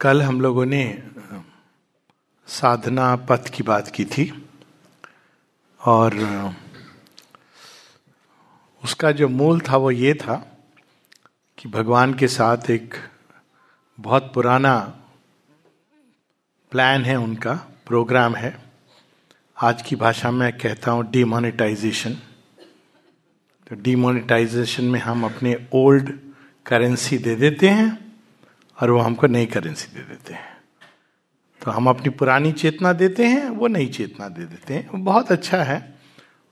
कल हम लोगों ने साधना पथ की बात की थी और उसका जो मूल था वो ये था कि भगवान के साथ एक बहुत पुराना प्लान है उनका, प्रोग्राम है। आज की भाषा में कहता हूँ डिमोनेटाइजेशन तो डिमोनेटाइजेशन में हम अपने ओल्ड करेंसी दे देते हैं। और वो हमको नई करेंसी दे देते हैं। तो हम अपनी पुरानी चेतना देते हैं, वो नई चेतना दे देते हैं। बहुत अच्छा है।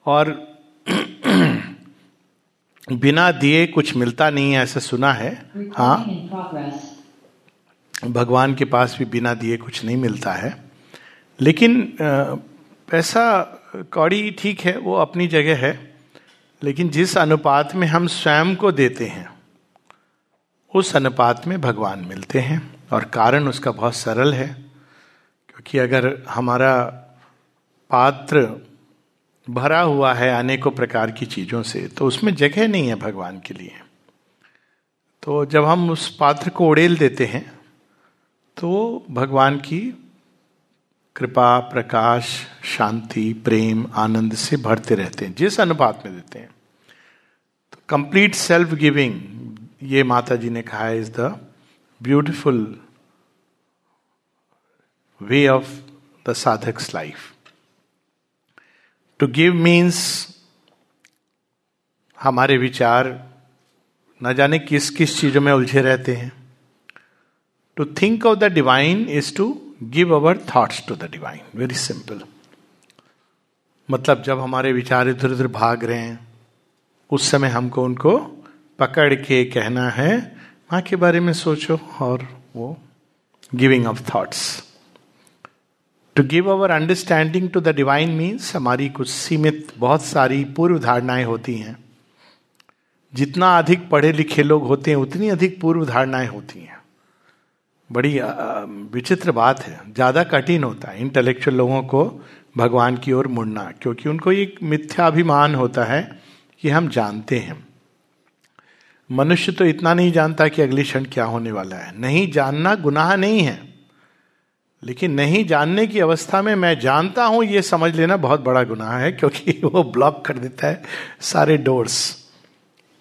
और बिना दिए कुछ मिलता नहीं है, ऐसा सुना है। हाँ। भगवान के पास भी बिना दिए कुछ नहीं मिलता है। लेकिन पैसा कौड़ी ठीक है, वो अपनी जगह है। लेकिन जिस अनुपात में हम स्वयं को देते हैं उस अनुपात में भगवान मिलते हैं और कारण उसका बहुत सरल है, क्योंकि अगर हमारा पात्र भरा हुआ है अनेकों प्रकार की चीज़ों से तो उसमें जगह नहीं है भगवान के लिए। तो जब हम उस पात्र को उड़ेल देते हैं तो भगवान की कृपा, प्रकाश, शांति, प्रेम, आनंद से भरते रहते हैं, जिस अनुपात में देते हैं। तो कंप्लीट सेल्फ गिविंग ये माता जी ने कहा is the beautiful way of the साधक्स life to give means हमारे विचार न जाने किस किस चीज़ों में उलझे रहते हैं। To think of the divine is to give our thoughts to the divine very simple मतलब जब हमारे विचार इधर उधर भाग रहे हैं, उस समय हमको उनको पकड़ के कहना है, माँ के बारे में सोचो और वो giving of thoughts to give our understanding to the divine means हमारी कुछ सीमित, बहुत सारी पूर्व धारणाएँ होती हैं। जितना अधिक पढ़े लिखे लोग होते हैं, उतनी अधिक पूर्व धारणाएँ होती हैं। बड़ी विचित्र बात है। ज़्यादा कठिन होता है इंटेलेक्चुअल लोगों को भगवान की ओर मुड़ना, क्योंकि उनको एक मिथ्याभिमान होता है कि हम जानते हैं। मनुष्य तो इतना नहीं जानता कि अगली क्षण क्या होने वाला है। नहीं जानना गुनाह नहीं है। लेकिन नहीं जानने की अवस्था में मैं जानता हूँ यह समझ लेना बहुत बड़ा गुनाह है, क्योंकि वो ब्लॉक कर देता है सारे डोर्स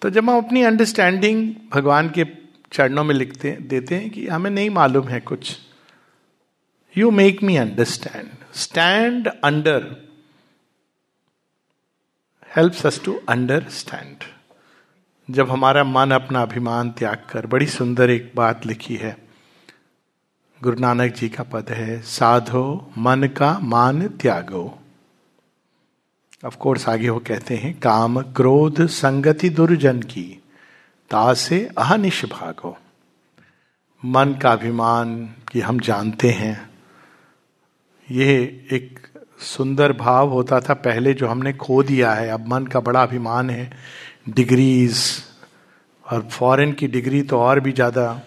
तो जब हम अपनी अंडरस्टैंडिंग भगवान के चरणों में लिखते, देते हैं कि हमें नहीं मालूम है कुछ। You make me understand stand under helps us to understand जब हमारा मन अपना अभिमान त्याग कर बड़ी सुंदर एक बात लिखी है। गुरु नानक जी का पद है, साधो मन का मान त्यागो। ऑफ़ कोर्स आगे वो कहते हैं, काम क्रोध संगति दुर्जन की, तासे अहनिश भागो। मन का अभिमान कि हम जानते हैं। ये एक सुंदर भाव होता था पहले जो हमने खो दिया है। अब मन का बड़ा अभिमान है डिग्रीज और फॉरेन की डिग्री तो और भी ज़्यादा।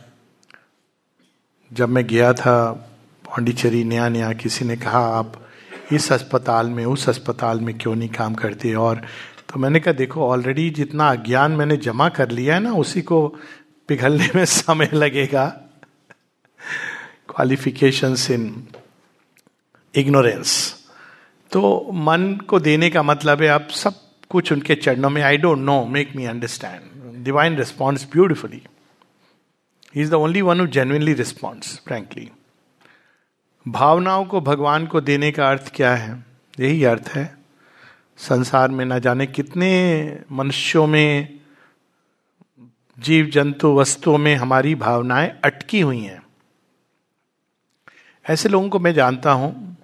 जब मैं गया था पांडिचेरी नया नया किसी ने कहा, आप इस अस्पताल में, उस अस्पताल में क्यों नहीं काम करते? और तो मैंने कहा, देखो ऑलरेडी जितना अज्ञान मैंने जमा कर लिया है ना, उसी को पिघलने में समय लगेगा। क्वालिफिकेशन इन इग्नोरेंस तो मन को देने का मतलब है, आप सब कुछ उनके चरणों में I don't know make me understand divine response beautifully he is the only one who genuinely responds frankly भावनाओं को भगवान को देने का अर्थ क्या है? यही अर्थ है, संसार में न जाने कितने मनुष्यों में, जीव जंतु वस्तुओं में हमारी भावनाएँ अटकी हुई हैं। ऐसे लोगों को मैं जानता हूँ,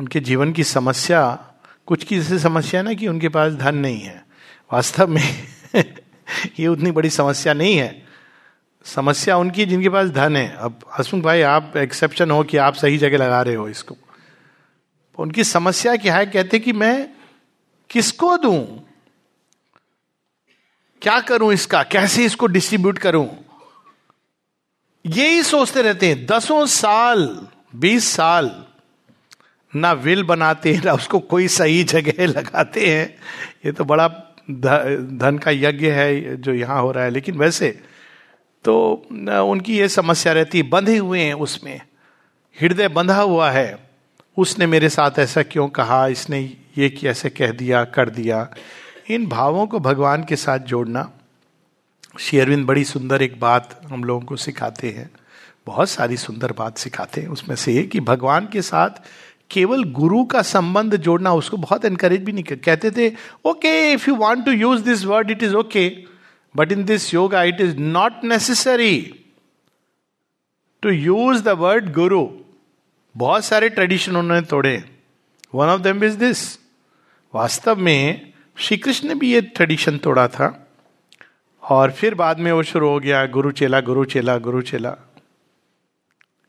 उनके जीवन की समस्या कुछ की जैसे समस्या ना कि उनके पास धन नहीं है। वास्तव में ये उतनी बड़ी समस्या नहीं है। समस्या उनकी जिनके पास धन है। अब हसमुख भाई, आप एक्सेप्शन हो कि आप सही जगह लगा रहे हो इसको। उनकी समस्या क्या है? कहते कि मैं किसको दूँ? क्या करूँ इसका? कैसे इसको डिस्ट्रीब्यूट करूँ? यही सोचते रहते हैं। दसों साल, बीस साल ना विल बनाते हैं, ना उसको कोई सही जगह लगाते हैं। ये तो बड़ा धन का यज्ञ है जो यहाँ हो रहा है। लेकिन वैसे तो उनकी ये समस्या रहती है बंधे हुए हैं उसमें। हृदय बंधा हुआ है। उसने मेरे साथ ऐसा क्यों कहा? इसने ये कैसे कह दिया, कर दिया। इन भावों को भगवान के साथ जोड़ना। शेरविंद बड़ी सुंदर एक बात हम लोगों को सिखाते हैं। बहुत सारी सुंदर बात सिखाते हैं। उसमें से कि भगवान के साथ केवल गुरु का संबंध जोड़ना, उसको बहुत एनकरेज भी नहीं कर कहते थे okay if you want to use this word it is okay but in this yoga it is not necessary to use the word guru बहुत सारे ट्रेडिशन उन्होंने तोड़े। One of them is this वास्तव में, श्री कृष्ण ने भी ये ट्रेडिशन तोड़ा था। और फिर बाद में वो शुरू हो गया, गुरु चेला गुरु चेला गुरु चेला।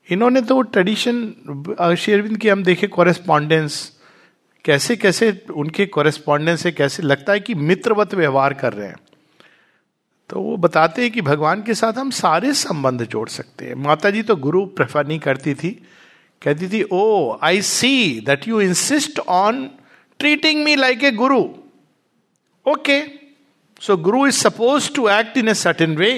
इन्होंने तो ट्रेडिशन शेरविंद की हम देखे कॉरेस्पॉन्डेंस कैसे कैसे उनके कॉरेस्पॉन्डेंस से कैसे, लगता है कि मित्रवत व्यवहार कर रहे हैं। तो वो बताते हैं कि भगवान के साथ हम सारे संबंध जोड़ सकते हैं। माता जी तो गुरु प्रेफर नहीं करती थी। कहती थी, ओ I see that you insist on treating me like a guru okay so guru is suppose to act in a certain way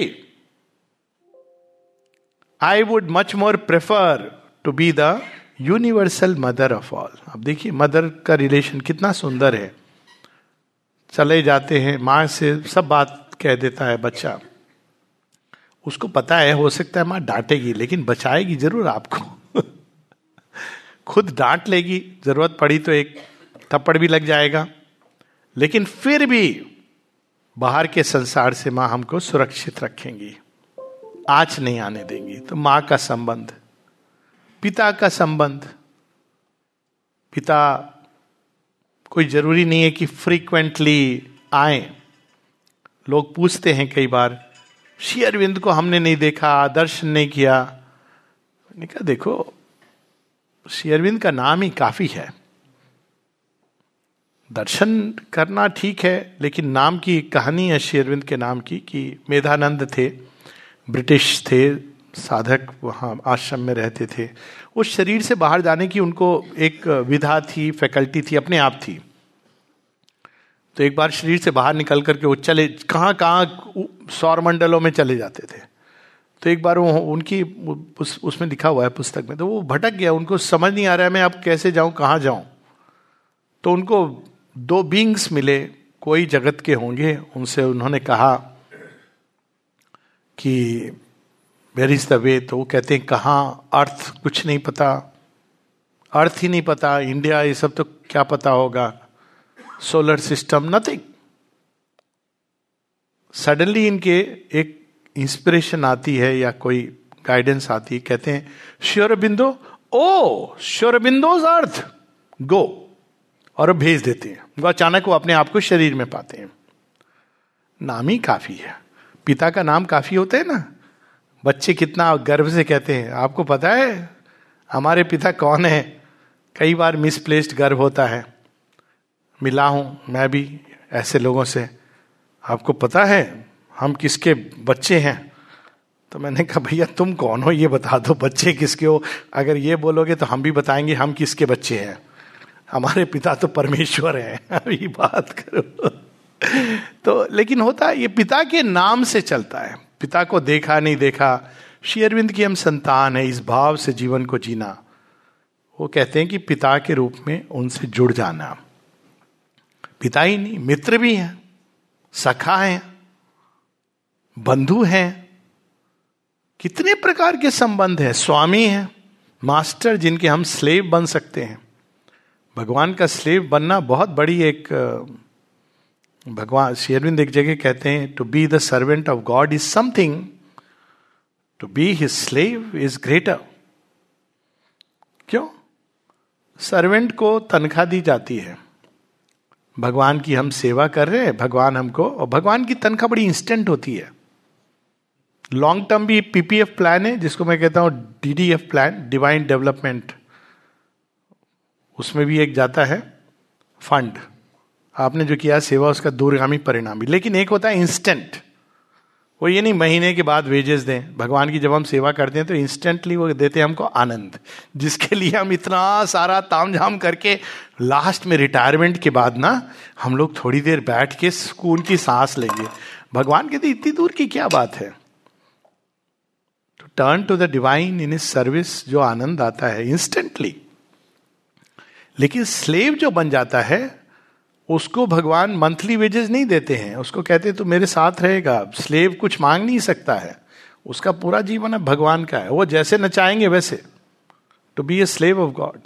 I would much more prefer to be the universal mother of all अब देखिए mother का relation कितना सुंदर है। चले जाते हैं, माँ से सब बात कह देता है बच्चा। उसको पता है, हो सकता है माँ डांटेगी, लेकिन बचाएगी ज़रूर आपको। खुद डांट लेगी, ज़रूरत पड़ी तो एक थप्पड़ भी लग जाएगा। लेकिन फिर भी बाहर के संसार से माँ हमको सुरक्षित रखेंगी। आँच नहीं आने देंगी। तो माँ का संबंध, पिता का संबंध। पिता कोई ज़रूरी नहीं है कि फ्रीक्वेंटली आए। लोग पूछते हैं कई बार, श्री अरविंद को हमने नहीं देखा दर्शन नहीं किया? कहा, देखो, श्री अरविंद का नाम ही काफ़ी है। दर्शन करना ठीक है, लेकिन नाम की कहानी है श्री अरविंद के नाम की कि मेधानंद थे। ब्रिटिश थे साधक वहाँ आश्रम में रहते थे। उस शरीर से बाहर जाने की उनको एक विधा थी फैकल्टी थी अपने आप थी। तो एक बार शरीर से बाहर निकल करके वो चले कहाँ कहाँ सौर मंडलों में चले जाते थे। तो एक बार वो उनकी उस, उसमें लिखा हुआ है पुस्तक में तो वो भटक गया उनको समझ नहीं आ रहा है मैं अब कैसे जाऊँ कहाँ जाऊँ। तो उनको दो बींग्स मिले कोई जगत के होंगे उनसे उन्होंने कहा कि वेर इज़ द वे तो वो कहते हैं, कहाँ? अर्थ कुछ नहीं पता। अर्थ ही नहीं पता। इंडिया ये सब तो क्या पता होगा? सोलर सिस्टम नथिंग सडनली इनके एक इंस्पिरेशन आती है या कोई गाइडेंस आती है। कहते हैं, श्योर बिंदो ओ, श्योर बिंदोज अर्थ। गो। और भेज देते हैं। वो अचानक वो अपने आप को शरीर में पाते हैं। नाम ही काफ़ी है। पिता का नाम काफ़ी होता है ना। बच्चे कितना गर्व से कहते हैं, आपको पता है, हमारे पिता कौन है? कई बार मिसप्लेस्ड गर्व होता है। मिला हूँ मैं भी ऐसे लोगों से। आपको पता है, हम किसके बच्चे हैं? तो मैंने कहा, भैया, तुम कौन हो? ये बता दो, बच्चे किसके हो? अगर ये बोलोगे तो हम भी बताएँगे, हम किसके बच्चे हैं? हमारे पिता तो परमेश्वर हैं अभी बात करो। तो लेकिन होता है, ये पिता के नाम से चलता है। पिता को देखा, नहीं देखा, श्री शेयरविंद की हम संतान है, इस भाव से जीवन को जीना। वो कहते हैं कि पिता के रूप में उनसे जुड़ जाना। पिता ही नहीं, मित्र भी हैं, सखा हैं, बंधु हैं। कितने प्रकार के संबंध हैं, स्वामी हैं, मास्टर जिनके हम स्लेव बन सकते हैं। भगवान का स्लेव बनना बहुत बड़ी एक भगवान शेरविंद एक जगह कहते हैं to be the servant of God is something to be his slave is greater क्यों? सर्वेंट को तनख्वाह दी जाती है। भगवान की हम सेवा कर रहे हैं, भगवान हमको, और भगवान की तनख्वाह बड़ी इंस्टेंट होती है। लॉन्ग टर्म भी पीपीएफ प्लान है, जिसको मैं कहता हूँ डीडीएफ प्लान डिवाइन डेवलपमेंट उसमें भी एक जाता है फंड आपने जो किया, सेवा उसका दूरगामी परिणाम भी। लेकिन एक होता है इंस्टेंट वो ये नहीं, महीने के बाद वेजेस दें। भगवान की जब हम सेवा करते हैं तो इंस्टेंटली वो देते हैं हमको आनंद। जिसके लिए हम इतना सारा ताम झाम करके लास्ट में रिटायरमेंट के बाद ना, हम लोग थोड़ी देर बैठ के सुकून की सांस लेंगे। भगवान कहते इतनी दूर की क्या बात है? Turn to the divine in service जो आनंद आता है इंस्टेंटली लेकिन स्लेव जो बन जाता है उसको भगवान मंथली वेजेस नहीं देते हैं। उसको कहते तो मेरे साथ रहेगा स्लेव कुछ मांग नहीं सकता है। उसका पूरा जीवन अब भगवान का है। वो जैसे नचाएँगे वैसे। To be a slave of God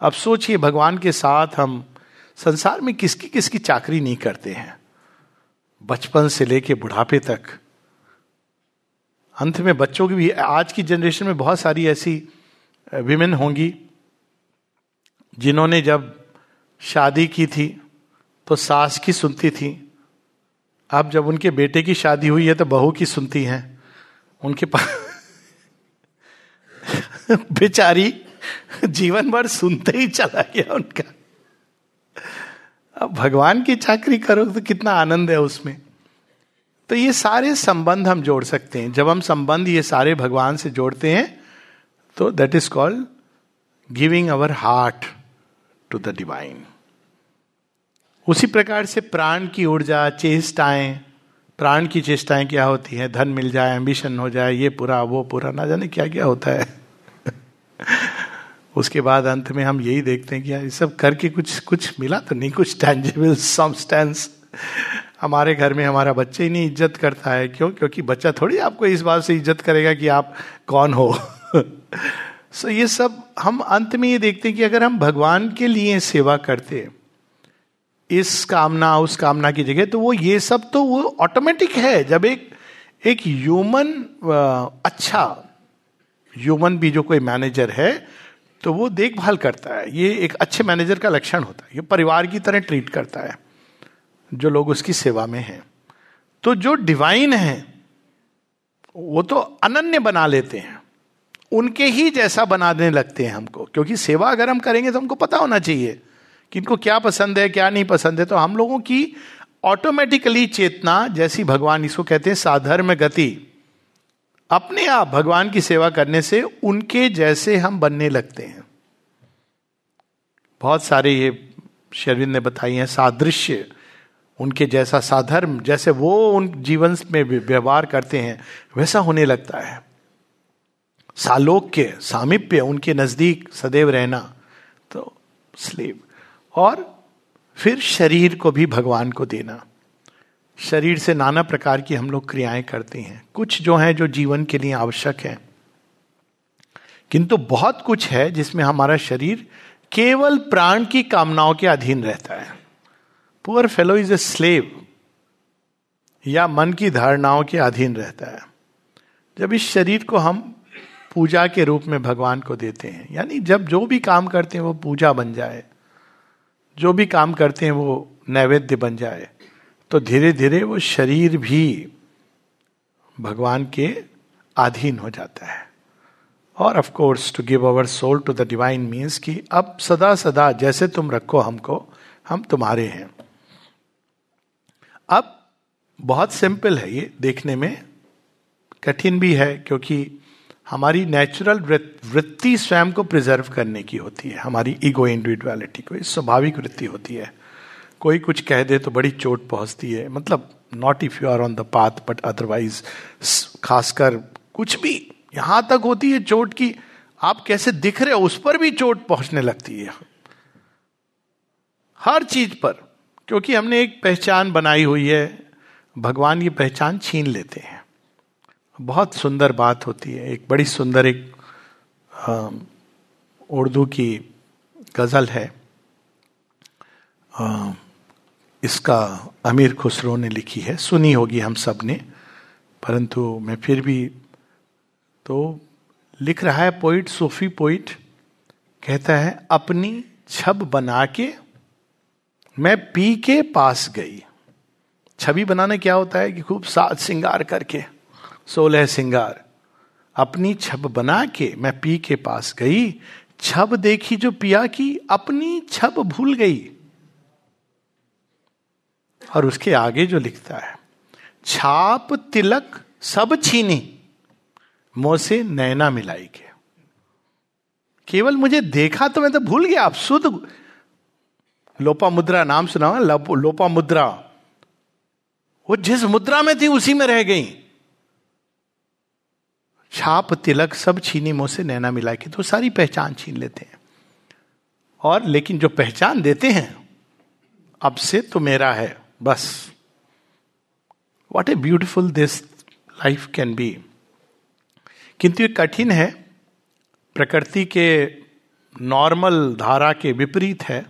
अब सोचिए, भगवान के साथ हम संसार में किसकी किसकी चाकरी नहीं करते हैं? बचपन से लेके बुढ़ापे तक। अंत में बच्चों की भी, आज की जनरेशन में बहुत सारी ऐसी विमेन होंगी, जिन्होंने जब शादी की थी तो सास की सुनती थी। अब जब उनके बेटे की शादी हुई है तो बहू की सुनती हैं। उनके पास बेचारी जीवन भर सुनते ही चला गया उनका। अब भगवान की चाकरी करो तो कितना आनंद है उसमें। तो ये सारे संबंध हम जोड़ सकते हैं। जब हम संबंध ये सारे भगवान से जोड़ते हैं तो that is called giving our heart to the divine उसी प्रकार से प्राण की ऊर्जा, चेष्टाएँ, प्राण की चेष्टाएँ क्या होती है? धन मिल जाए एम्बिशन हो जाए, ये पूरा, वो पूरा, ना जाने क्या क्या होता है। उसके बाद अंत में हम यही देखते हैं कि यार, ये सब करके कुछ कुछ मिला तो नहीं, कुछ टेंजेबल सब्सटेंस हमारे घर में हमारा बच्चे ही नहीं इज़्ज़त करता है। क्यों? क्योंकि बच्चा थोड़ी आपको इस बात से इज़्ज़त करेगा कि आप कौन हो। सो so ये सब हम अंत में ये देखते हैं कि अगर हम भगवान के लिए सेवा करते इस कामना, उस कामना की जगह तो वो ये सब तो वो ऑटोमेटिक है। जब एक एक ह्यूमन अच्छा ह्यूमन भी जो कोई मैनेजर है तो वो देखभाल करता है। ये एक अच्छे मैनेजर का लक्षण होता है। ये परिवार की तरह ट्रीट करता है, जो लोग उसकी सेवा में हैं। तो जो डिवाइन है, वो तो अनन्य बना लेते हैं। उनके ही जैसा बनाने लगते हैं हमको, क्योंकि सेवा अगर हम करेंगे तो हमको पता होना चाहिए। कि इनको क्या पसंद है, क्या नहीं पसंद है तो हम लोगों की ऑटोमेटिकली चेतना, जैसी भगवान इसको कहते हैं, साधर्म गति। अपने आप भगवान की सेवा करने से उनके जैसे हम बनने लगते हैं। बहुत सारे ये शरीर ने बताई हैं, सादृश्य, उनके जैसा साधर्म, जैसे वो उन जीवन में व्यवहार करते हैं, वैसा होने लगता है। सालोक्य, सामिप्य, उनके नज़दीक सदैव रहना तो स्लेव और फिर शरीर को भी भगवान को देना। शरीर से नाना प्रकार की हम लोग क्रियाएँ करते हैं। कुछ जो है जो जीवन के लिए आवश्यक है। किंतु बहुत कुछ है जिसमें हमारा शरीर केवल प्राण की कामनाओं के अधीन रहता है। Poor fellow is a slave या मन की धारणाओं के अधीन रहता है। जब इस शरीर को हम पूजा के रूप में भगवान को देते हैं, यानी जब जो भी काम करते हैं वो पूजा बन जाए जो भी काम करते हैं वो नैवेद्य बन जाए। तो धीरे धीरे वो शरीर भी भगवान के अधीन हो जाता है। और of course to give our soul to the divine means कि अब सदा सदा जैसे तुम रखो हमको, हम तुम्हारे हैं। अब बहुत सिंपल है ये देखने में, कठिन भी है क्योंकि हमारी नेचुरल वृत्ति स्वयं को प्रिजर्व करने की होती है। हमारी ईगो इंडिविजुअलिटी को स्वाभाविक वृत्ति होती है। कोई कुछ कह दे तो बड़ी चोट पहुँचती है। मतलब not if you are on the path but otherwise खासकर कुछ भी यहाँ तक होती है चोट की, आप कैसे दिख रहे हो, उस पर भी चोट पहुँचने लगती है। हर चीज़ पर, क्योंकि हमने एक पहचान बनाई हुई है, भगवान ये पहचान छीन लेते हैं। बहुत सुंदर बात होती है। एक बड़ी सुंदर एक उर्दू की गज़ल है। आ, इसका अमीर खुसरो ने लिखी है। सुनी होगी हम सबने परंतु मैं फिर भी तो लिख रहा है पोइट सूफी पोइट कहता है अपनी छब बना के मैं पी के पास गई। छवि बनाना क्या होता है कि खूब साज सिंगार करके। सोलह सिंगार। अपनी छब बना के मैं पी के पास गई। छब देखी जो पिया की, अपनी छब भूल गई। और उसके आगे जो लिखता है, छाप तिलक सब छीनी, मोसे नैना मिलाई के। केवल मुझे देखा तो मैं तो भूल गया, आप शुद्ध लोपा मुद्रा नाम सुना लोपा मुद्रा वो जिस मुद्रा में थी, उसी में रह गई। छाप, तिलक सब छीनी मुँह से नैना मिला के तो सारी पहचान छीन लेते हैं। और लेकिन जो पहचान देते हैं, अब से तो मेरा है, बस। What a beautiful this life can be किंतु ये कठिन है, प्रकृति के नॉर्मल धारा के विपरीत है।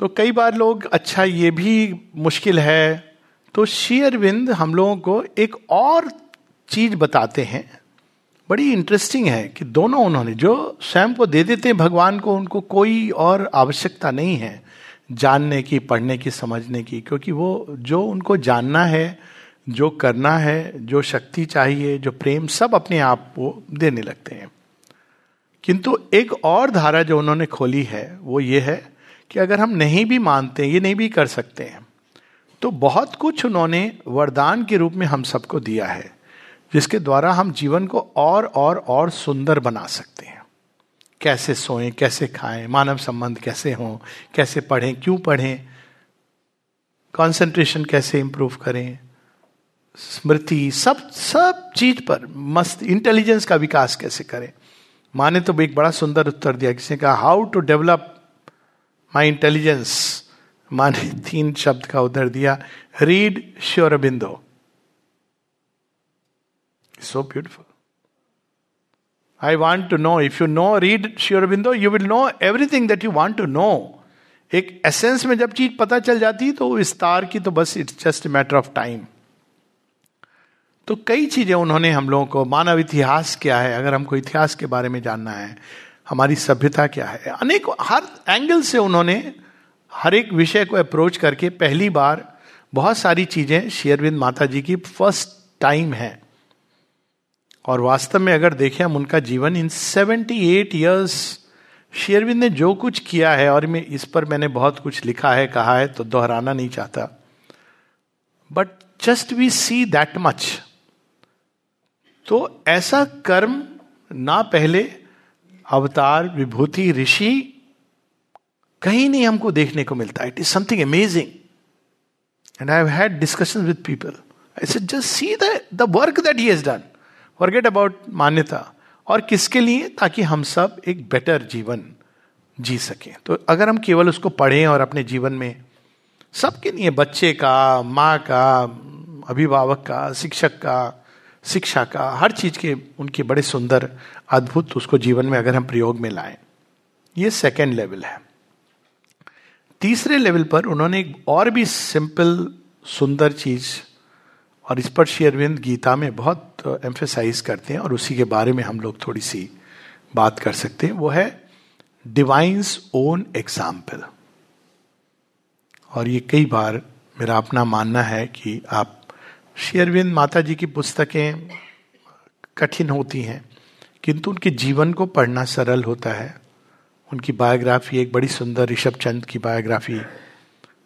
तो कई बार लोग अच्छा ये भी मुश्किल है तो शेयरविंद हम लोगों को एक और चीज़ बताते हैं, बड़ी इंटरेस्टिंग है कि दोनों उन्होंने, जो स्वयं को दे देते हैं भगवान को, उनको कोई और आवश्यकता नहीं है जानने की, पढ़ने की, समझने की, क्योंकि वो, जो उनको जानना है, जो करना है, जो शक्ति चाहिए, जो प्रेम, सब अपने आप को देने लगते हैं। किंतु एक और धारा जो उन्होंने खोली है, वो ये है कि अगर हम नहीं भी मानते, ये नहीं भी कर सकते हैं तो बहुत कुछ उन्होंने वरदान के रूप में हम सबको दिया है। जिसके द्वारा हम जीवन को और और और सुंदर बना सकते हैं। कैसे सोएँ, कैसे खाएँ, मानव संबंध कैसे हों, कैसे पढ़ें, क्यों पढ़ें कंसंट्रेशन कैसे इंप्रूव करें, स्मृति, सब सब चीज़ पर मस्त इंटेलिजेंस का विकास कैसे करें। माँ ने तो एक बड़ा सुंदर उत्तर दिया, किसी ने कहा how to develop my intelligence माँ ने तीन शब्द का उधर दिया read sure so beautiful I want to know if you know read Sri Aurobindo you will know everything that you want to know एक एसेंस में जब चीज़ पता चल जाती तो विस्तार की तो बस it's just matter of time तो कई चीज़ें उन्होंने हम लोगों को, मानव इतिहास क्या है, अगर हमको इतिहास के बारे में जानना है, हमारी सभ्यता क्या है, अनेक, हर एंगल से उन्होंने हर एक विषय को अप्रोच करके पहली बार बहुत सारी चीज़ें शेयरविंद माता जी की फ़र्स्ट टाइम है। और वास्तव में अगर देखें हम उनका जीवन, in seventy eight years Shri Arvind ने जो कुछ किया है, और मैं, इस पर मैंने बहुत कुछ लिखा है, कहा है तो दोहराना नहीं चाहता। But just we see that much तो ऐसा कर्म ना पहले अवतार, विभूति, ऋषि, कहीं नहीं हमको देखने को मिलता। It is something amazing and I had discussion with people I say just see the work that he has done forget about मान्यता और किसके लिए? ताकि हम सब एक बेटर जीवन जी सके। तो अगर हम केवल उसको पढ़ें और अपने जीवन में, सबके लिए बच्चे का, माँ का, अभिभावक का, शिक्षक का, शिक्षा का, हर चीज़ के, उनके बड़े सुंदर, अद्भुत उसको जीवन में अगर हम प्रयोग में लाएँ, ये सेकेंड लेवल है। तीसरे लेवल पर उन्होंने एक और भी सिंपल सुंदर चीज़ और इस पर शेयरविंद गीता में बहुत एम्फेसाइज करते हैं और उसी के बारे में हम लोग थोड़ी सी बात कर सकते हैं। वो है डिवाइंस ओन एग्ज़ाम्पल और ये कई बार मेरा अपना मानना है कि आप शेयरविंद माता जी की पुस्तकें कठिन होती हैं, किंतु उनके जीवन को पढ़ना सरल होता है। उनकी बायोग्राफी, एक बड़ी सुंदर ऋषभ चंद की biography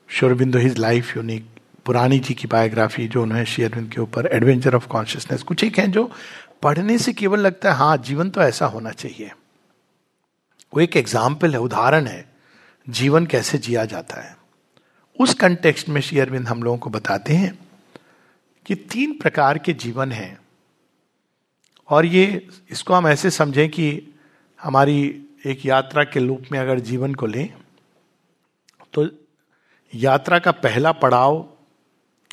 Sri Aurobindo his life unique पुरानी जी की बायोग्राफी जो उन्होंने शेयरविंद के ऊपर एडवेंचर ऑफ़ कॉन्शियसनेस कुछ एक हैं जो पढ़ने से केवल लगता है हाँ जीवन तो ऐसा होना चाहिए। वो एक एग्ज़ाम्पल है, उदाहरण है, जीवन कैसे जिया जाता है। उस कंटेक्स्ट में शेयरविंद हम लोगों को बताते हैं कि तीन प्रकार के जीवन हैं। और ये, इसको हम ऐसे समझें कि हमारी एक यात्रा के रूप में अगर जीवन को लें तो यात्रा का पहला पड़ाव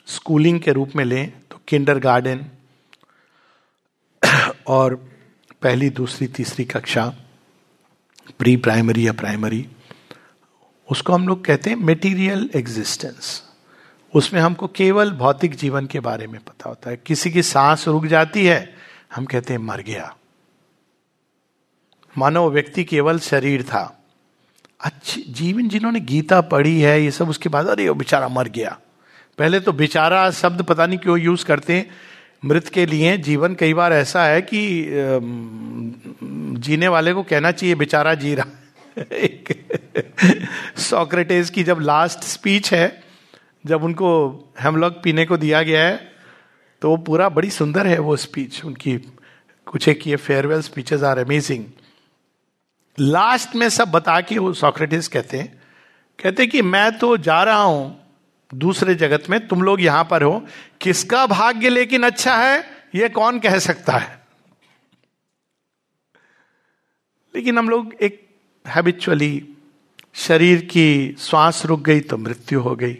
स्कूलिंग के रूप में लें तो किंडर गार्डन और पहली, दूसरी, तीसरी कक्षा प्री प्राइमरी या प्राइमरी उसको हम लोग कहते हैं मेटीरियल एग्जिस्टेंस उसमें हमको केवल भौतिक जीवन के बारे में पता होता है। किसी की सांस रुक जाती है, हम कहते हैं मर गया। मानो व्यक्ति केवल शरीर था। अच्छी, जीवन जिन्होंने गीता पढ़ी है, ये सब उसके बाद, अरे, वो बेचारा मर गया। पहले तो बेचारा शब्द पता नहीं क्यों यूज़ करते हैं। मृत के लिए जीवन कई बार ऐसा है कि जीने वाले को कहना चाहिए, बेचारा जी रहा एक सोक्रेटेस की जब लास्ट स्पीच है, जब उनको हेमलॉक पीने को दिया गया है तो वो पूरा बड़ी सुंदर है वो स्पीच उनकी कुछ एक ये farewell speeches are amazing last में सब बता के वो सोक्रेटिस कहते हैं, कहते कि, मैं तो जा रहा हूँ दूसरे जगत में तुम लोग यहाँ पर हो, किसका भाग्य लेकिन अच्छा है यह कौन कह सकता है? लेकिन हम लोग एक हैबिचुअली शरीर की श्वास रुक गई तो मृत्यु हो गई।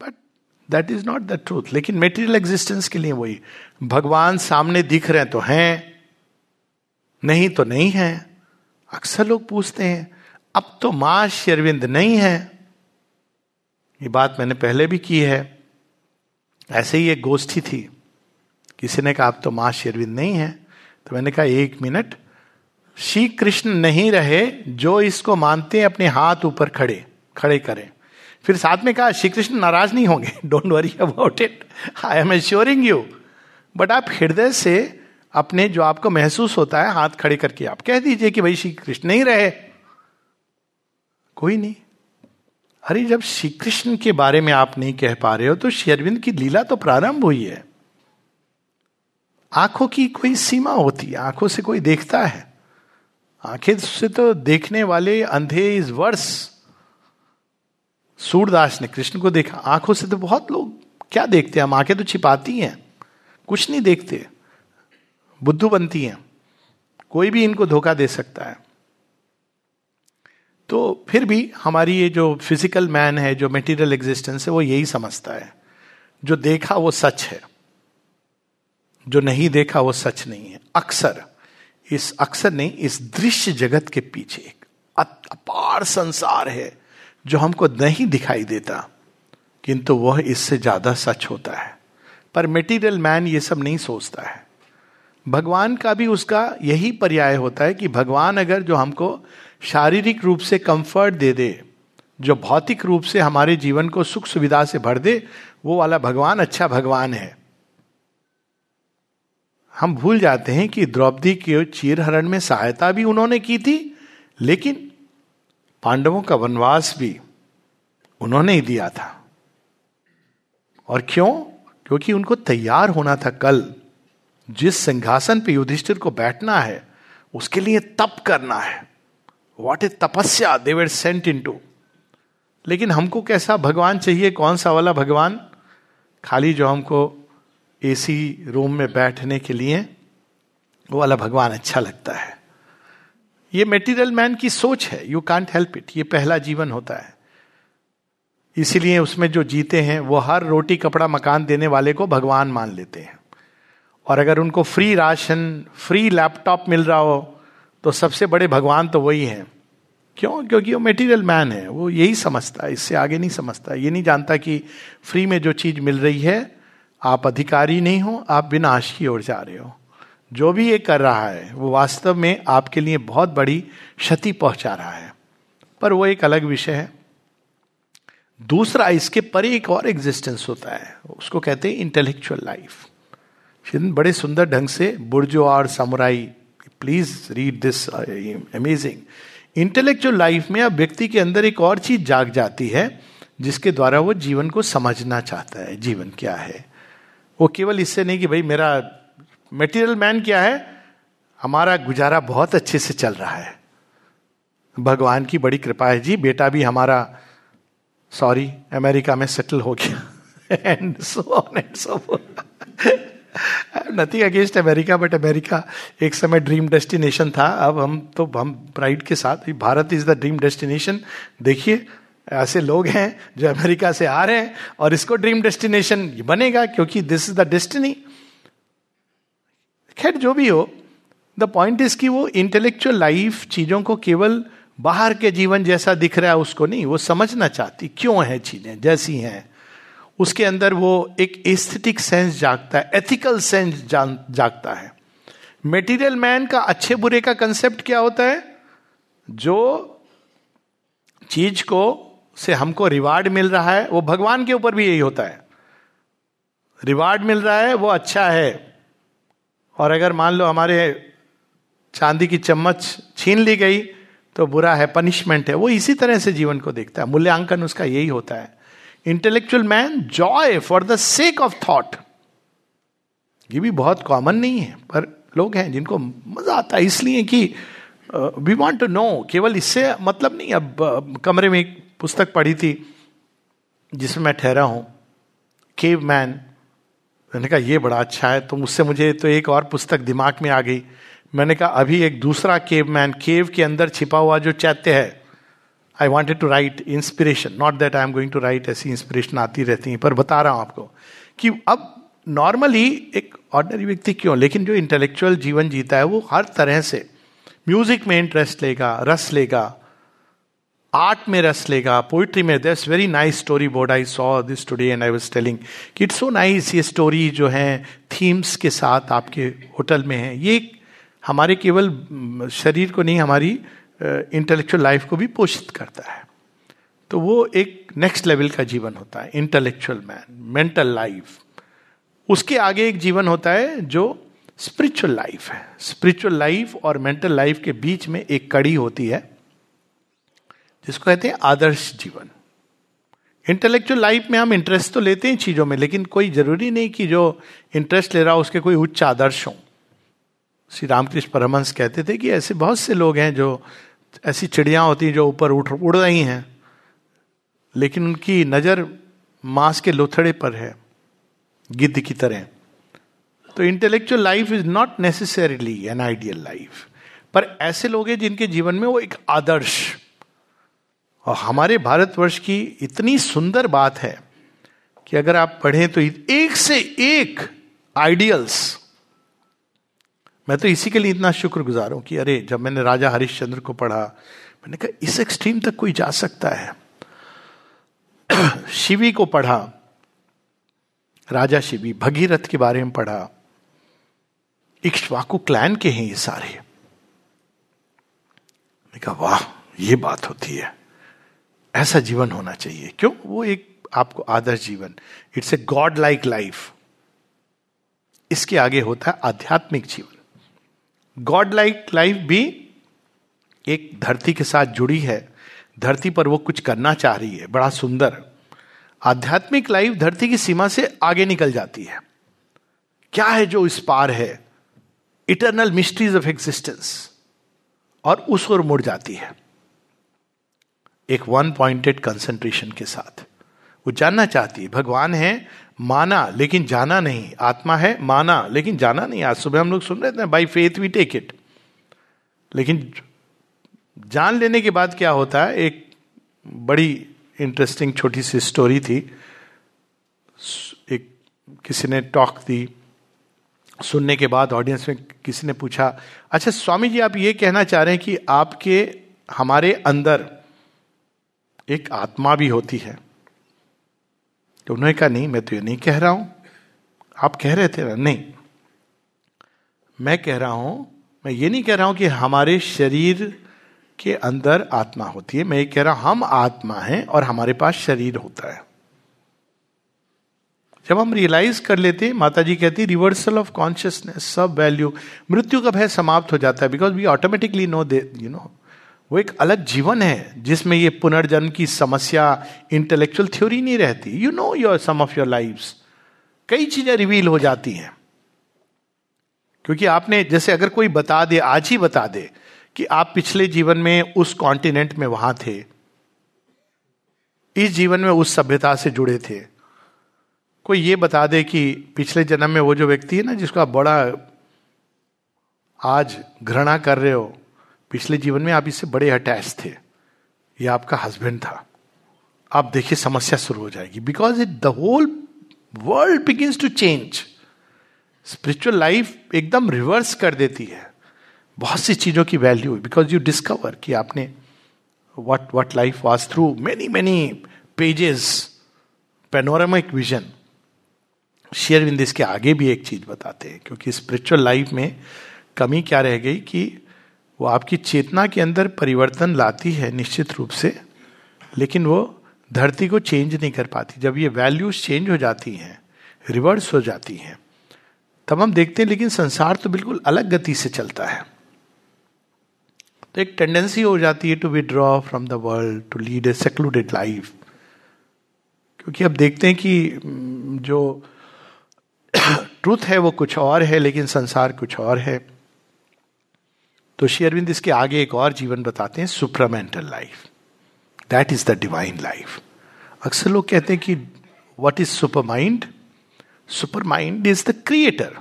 But that is not the truth लेकिन मेटीरियल एग्जिस्टेंस के लिए वही। भगवान सामने दिख रहे तो हैं, नहीं तो नहीं है। अक्सर लोग पूछते हैं, अब तो माँ शेरविंद नहीं है। ये बात मैंने पहले भी की है। ऐसे ही एक गोष्ठी थी किसी ने कहा, आप तो माँ शेरविंद नहीं है। तो मैंने कहा, एक मिनट श्री कृष्ण नहीं रहे जो इसको मानते हैं, अपने हाथ ऊपर खड़े खड़े करें। फिर साथ में कहा श्री कृष्ण नाराज़ नहीं होंगे don't worry about it I am assuring you but आप हृदय से अपने जो आपको महसूस होता है, हाथ खड़े करके आप कह दीजिए कि भाई श्री कृष्ण नहीं रहे। कोई नहीं। अरे, जब श्री कृष्ण के बारे में आप नहीं कह पा रहे हो तो शेरविंद की लीला तो प्रारंभ हुई है। आँखों की कोई सीमा होती है, आँखों से कोई देखता है। आँखें से तो देखने वाले अंधे इज़ वर्स सूरदास ने कृष्ण को देखा। आँखों से तो बहुत लोग, क्या देखते हैं? हम आँखें तो छिपाती हैं, कुछ नहीं देखते, बुद्धू बनती हैं, कोई भी इनको धोखा दे सकता है। तो फिर भी हमारी ये जो फ़िज़िकल मैन है, जो मेटीरियल एग्जिस्टेंस है, वो यही समझता है। जो देखा वो सच है। जो नहीं देखा वो सच नहीं है। अक्सर, इस अक्सर नहीं, इस दृश्य जगत के पीछे एक अपार संसार है, जो हमको नहीं दिखाई देता, किंतु वह इससे ज़्यादा सच होता है। पर मेटीरियल मैन ये सब नहीं सोचता है। भगवान का भी उसका यही पर्याय होता है कि भगवान अगर जो हमको शारीरिक रूप से कंफर्ट दे दे, जो भौतिक रूप से हमारे जीवन को सुख सुविधा से भर दे, वो वाला भगवान अच्छा भगवान है। हम भूल जाते हैं कि द्रौपदी के चीरहरण में सहायता भी उन्होंने की थी, लेकिन पांडवों का वनवास भी उन्होंने ही दिया था। और क्यों? क्योंकि उनको तैयार होना था कल। जिस सिंहासन पे युधिष्ठिर को बैठना है, उसके लिए तप करना है। वॉट इज़ तपस्या देवर सेंट इन टू लेकिन हमको कैसा भगवान चाहिए? कौन सा वाला भगवान? खाली जो हमको एसी रूम में बैठने के लिए, वो वाला भगवान अच्छा लगता है। ये मेटीरियल मैन की सोच है। यू कांट हेल्प इट ये पहला जीवन होता है। इसीलिए उसमें जो जीते हैं, वो हर रोटी, कपड़ा, मकान देने वाले को भगवान मान लेते हैं। और अगर उनको फ्री राशन फ्री लैपटॉप मिल रहा हो तो सबसे बड़े भगवान तो वही हैं। क्यों? क्योंकि वो मेटीरियल मैन है। वो यही समझता है। इससे आगे नहीं समझता। ये नहीं जानता कि फ्री में जो चीज़ मिल रही है, आप अधिकारी नहीं हो, आप विनाश की ओर जा रहे हो। जो भी ये कर रहा है, वो वास्तव में आपके लिए बहुत बड़ी क्षति पहुँचा रहा है। पर वो एक अलग विषय है। दूसरा, इसके परे एक और एग्जिस्टेंस होता है। उसको कहते हैं इंटेलेक्चुअल लाइफ बड़े सुंदर ढंग से बुर्जो और samurai please read this amazing intellectual life में अब व्यक्ति के अंदर एक और चीज़ जाग जाती है, जिसके द्वारा वो जीवन को समझना चाहता है, जीवन क्या है। वो केवल इससे नहीं कि भाई मेरा मेटीरियल मैन क्या है, हमारा गुजारा बहुत अच्छे से चल रहा है। भगवान की बड़ी कृपा है जी, बेटा भी हमारा सॉरी अमेरिका में सेटल हो गया। And so on and so nothing against America but America एक समय ड्रीम डेस्टिनेशन था। अब हम तो हम प्राइड के साथ Bharat is the dream destination देखिए, ऐसे लोग हैं जो अमेरिका से आ रहे हैं और इसको ड्रीम डेस्टिनेशन बनेगा क्योंकि दिस इज़ द डेस्टिनी खैर, जो भी हो द पॉइंट इज़ कि वो इंटेलेक्चुअल लाइफ चीज़ों को केवल बाहर के जीवन जैसा दिख रहा है, उसको नहीं, वो समझना चाहती। क्यों है चीज़ें? जैसी हैं। उसके अंदर वो एक एस्थेटिक सेंस जागता है एथिकल सेंस जागता है। मेटीरियल मैन का अच्छे बुरे का कंसेप्ट क्या होता है? जो चीज़ को, से हमको रिवार्ड मिल रहा है, वो भगवान के ऊपर भी यही होता है। रिवार्ड मिल रहा है, वो अच्छा है। और अगर मान लो हमारे चांदी की चम्मच छीन ली गई तो बुरा है पनिशमेंट है, वो इसी तरह से जीवन को देखता है। मूल्यांकन उसका यही होता है। Intellectual man joy for the sake of thought ये भी बहुत कॉमन नहीं है, पर लोग हैं जिनको मज़ा आता है, इसलिए कि वी वॉन्ट टू नो केवल इससे मतलब नहीं, अब कमरे में एक पुस्तक पढ़ी थी, जिसमें मैं ठहरा हूँ केव मैन मैंने कहा, ये बड़ा अच्छा है तो मुझसे मुझे तो एक और पुस्तक दिमाग में आ गई। मैंने कहा, अभी एक दूसरा केव मैन केव के अंदर छिपा हुआ जो चैत्य है I wanted to write inspiration not that I am going to write ऐसी इंस्पिरेशन आती रहती है, पर बता रहा हूँ आपको कि अब नॉर्मली एक ऑर्डनरी व्यक्ति क्यों? लेकिन जो इंटेलेक्चुअल जीवन जीता है, वो हर तरह से म्यूज़िक में इंटरेस्ट लेगा, रस लेगा आर्ट में रस लेगा पोइट्री में दस very nice story board I saw this today and I was telling कि इट्स सो नाइस ये स्टोरी जो है थीम्स के साथ आपके होटल में है। ये हमारे केवल शरीर को नहीं, हमारी इंटेलेक्चुअल लाइफ को भी पोषित करता है। तो वो एक नेक्स्ट लेवल का जीवन होता है इंटेलेक्चुअल मैन मेंटल लाइफ उसके आगे एक जीवन होता है जो स्पिरिचुअल लाइफ है। स्पिरिचुअल लाइफ और मेंटल लाइफ के बीच में एक कड़ी होती है, जिसको कहते हैं आदर्श जीवन। इंटेलेक्चुअल लाइफ में हम इंटरेस्ट तो लेते हैं चीज़ों में, लेकिन कोई ज़रूरी नहीं कि जो इंटरेस्ट ले रहा हो, उसके कोई उच्च आदर्श हो। श्री रामकृष्ण परमहंस कहते थे कि ऐसे बहुत से लोग हैं जो, ऐसी चिड़िया होती हैं जो ऊपर उठ, उड़ रही हैं, लेकिन उनकी नज़र मांस के लोथड़े पर है, गिद्ध की तरह। तो intellectual life is not necessarily an ideal life पर ऐसे लोग हैं जिनके जीवन में वो एक आदर्श। और हमारे भारतवर्ष की इतनी सुंदर बात है कि अगर आप पढ़ें तो एक से एक आइडियल्स मैं तो इसी के लिए इतना शुक्रगुजार हूँ कि अरे, जब मैंने राजा हरिश्चंद्र को पढ़ा, मैंने कहा, इस एक्सट्रीम तक कोई जा सकता है? शिवी को पढ़ा, राजा शिवी भगीरथ के बारे में पढ़ा इक्ष्वाकु क्लैन के हैं ये सारे। कहा, वाह, ये बात होती है। ऐसा जीवन होना चाहिए। क्यों? वो एक आपको आदर्श जीवन। It's a God like life इसके आगे होता है आध्यात्मिक जीवन। गॉड लाइक लाइफ भी एक धरती के साथ जुड़ी है। धरती पर वो कुछ करना चाह रही है। बड़ा सुंदर। आध्यात्मिक लाइफ धरती की सीमा से आगे निकल जाती है। क्या है जो इस पार है? इटरनल मिस्ट्रीज ऑफ़ एग्जिस्टेंस और उस ओर मुड़ जाती है। एक वन पॉइंटेड कंसेंट्रेशन के साथ। वो जानना चाहती है, भगवान है, माना, लेकिन जाना नहीं। आत्मा है, माना, लेकिन जाना नहीं। आज सुबह हम लोग सुन रहे थे by faith we take it लेकिन जान लेने के बाद क्या होता है, एक बड़ी इंटरेस्टिंग छोटी सी स्टोरी थी। एक किसी ने टॉक दी। सुनने के बाद ऑडियंस में किसी ने पूछा अच्छा स्वामी जी, आप ये कहना चाह रहे हैं कि आपके, हमारे अंदर एक आत्मा भी होती है। तो उन्होंने कहा, नहीं, मैं तो ये नहीं कह रहा हूँ। आप कह रहे थे ना? नहीं, मैं कह रहा हूँ, मैं ये नहीं कह रहा हूँ कि हमारे शरीर के अंदर आत्मा होती है। मैं ये कह रहा हूँ, हम आत्मा हैं और हमारे पास शरीर होता है। जब हम रियलाइज़ कर लेते माता जी कहती रिवर्सल ऑफ़ कॉन्शियसनेस सब वैल्यू मृत्यु का भय समाप्त हो जाता है because we automatically know they you know वो एक अलग जीवन है, जिसमें ये पुनर्जन्म की समस्या इंटेलेक्चुअल थ्योरी नहीं रहती। You know your sum of your life कई चीज़ें रिवील हो जाती हैं। क्योंकि आपने, जैसे अगर कोई बता दे, आज ही बता दे, कि आप पिछले जीवन में उस कॉन्टिनेंट में वहाँ थे। इस जीवन में उस सभ्यता से जुड़े थे। कोई ये बता दे कि पिछले जन्म में वो जो व्यक्ति है ना, जिसको आप बड़ा आज घृणा कर रहे हो पिछले जीवन में आप इससे बड़े अटैच थे। ये आपका हस्बैंड था। आप देखिए समस्या शुरू हो जाएगी। Because it the whole world begins to change spiritual life एकदम रिवर्स कर देती है। बहुत सी चीज़ों की वैल्यू बिकॉज़ यू डिस्कवर कि आपने what what life was through many many pages panoramic vision Sri Aurobindo के आगे भी एक चीज़ बताते हैं, क्योंकि स्पिरिचुअल लाइफ में कमी क्या रह गई कि वो आपकी चेतना के अंदर परिवर्तन लाती है निश्चित रूप से, लेकिन वो धरती को चेंज नहीं कर पाती। जब ये वैल्यूज़ चेंज हो जाती हैं रिवर्स हो जाती हैं, तब हम देखते हैं, लेकिन संसार तो बिल्कुल अलग गति से चलता है। तो एक टेंडेंसी हो जाती है to withdraw from the world to lead a secluded life क्योंकि अब देखते हैं कि, जो ट्रूथ है वो कुछ और है, लेकिन संसार कुछ और है। तो अरविंद इसके आगे एक और जीवन बताते हैं supramental life that is the divine life अक्सर लोग कहते हैं कि what is super mind super mind is the creator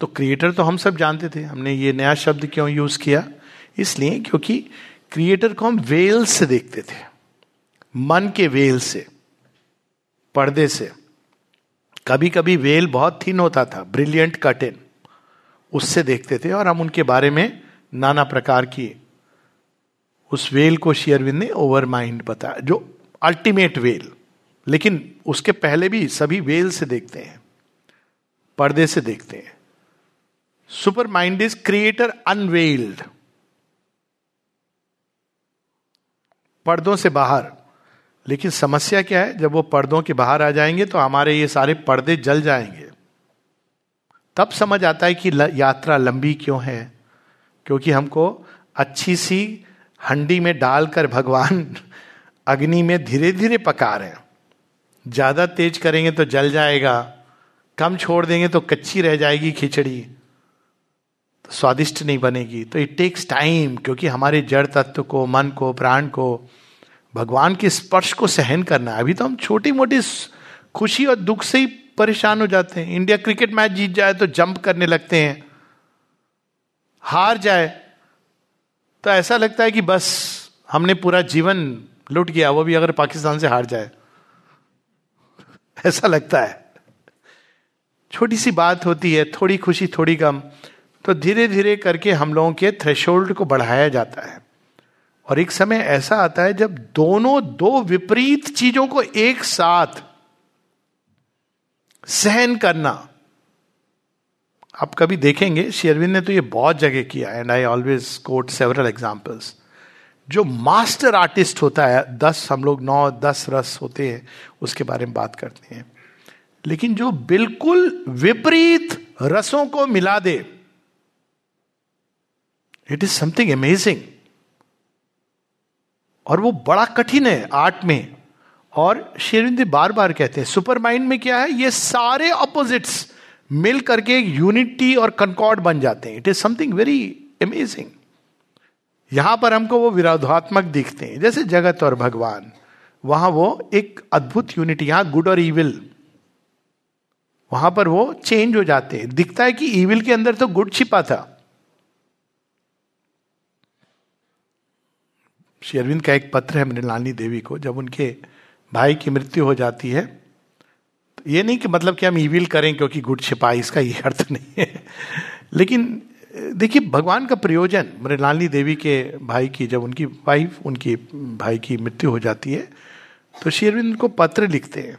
तो क्रिएटर तो हम सब जानते थे, हमने ये नया शब्द क्यों यूज़ किया? इसलिए क्योंकि क्रिएटर को हम वेल से देखते थे। मन के वेल से, पर्दे से। कभी कभी वेल बहुत थिन होता था ब्रिलियंट कटिन उससे देखते थे और हम उनके बारे में नाना प्रकार की उस वेल को शेयरविंद ने ओवर माइंड बताया, जो अल्टीमेट वेल। लेकिन उसके पहले भी सभी वेल से देखते हैं, पर्दे से देखते हैं। Super mind is creator unveiled. पर्दों से बाहर। लेकिन समस्या क्या है, जब वो पर्दों के बाहर आ जाएँगे तो हमारे ये सारे पर्दे जल जाएँगे। तब समझ आता है कि यात्रा लंबी क्यों है? क्योंकि हमको अच्छी सी हंडी में डालकर भगवान अग्नि में धीरे धीरे पका रहे हैं। ज़्यादा तेज करेंगे तो जल जाएगा, कम छोड़ देंगे तो कच्ची रह जाएगी खिचड़ी। तो स्वादिष्ट नहीं बनेगी। तो इट टेक्स टाइम क्योंकि हमारे जड़ तत्व को, मन को, प्राण को भगवान के स्पर्श को सहन करना है। अभी तो हम छोटी मोटी खुशी और दुख से ही परेशान हो जाते हैं। इंडिया क्रिकेट मैच जीत जाए तो जंप करने लगते हैं। हार जाए तो ऐसा लगता है कि बस, हमने पूरा जीवन लुट गया, वो भी अगर पाकिस्तान से हार जाए। ऐसा लगता है। छोटी सी बात होती है, थोड़ी खुशी, थोड़ी कम तो धीरे धीरे करके हम लोगों के थ्रेशोल्ड को बढ़ाया जाता है। और एक समय ऐसा आता है जब दोनों दो विपरीत चीज़ों को एक साथ सहन करना। आप कभी देखेंगे, शेरविन ने तो ये बहुत जगह किया and I always quote several examples जो मास्टर आर्टिस्ट होता है, दस हम लोग नौ, दस रस होते हैं, उसके बारे में बात करते हैं। लेकिन जो बिल्कुल विपरीत रसों को मिला दे इट इज़ समथिंग अमेजिंग और वो बड़ा कठिन है आर्ट में। और शेरविंद बार बार कहते हैं सुपर माइंड में क्या है? ये सारे ऑपोजिट्स मिल करके यूनिटी और कंकॉर्ड बन जाते हैं। It is something very amazing यहाँ पर हमको वो विरोधात्मक दिखते हैं। जैसे जगत और भगवान, वहाँ वो एक अद्भुत यूनिटी यहाँ गुड और इविल वहाँ पर वो चेंज हो जाते हैं। दिखता है कि ईविल के अंदर तो गुड छिपा था। श्री अरविंद का एक पत्र है मृणालिनी देवी को, जब उनके भाई की मृत्यु हो जाती है तो ये नहीं कि मतलब कि हम ईविल करें क्योंकि गुड़ छिपाई, इसका ये अर्थ नहीं है। लेकिन, देखिए, भगवान का प्रयोजन, मृणालिनी देवी के भाई की, जब उनकी वाइफ उनकी भाई की मृत्यु हो जाती है तो शेरविंद को पत्र लिखते हैं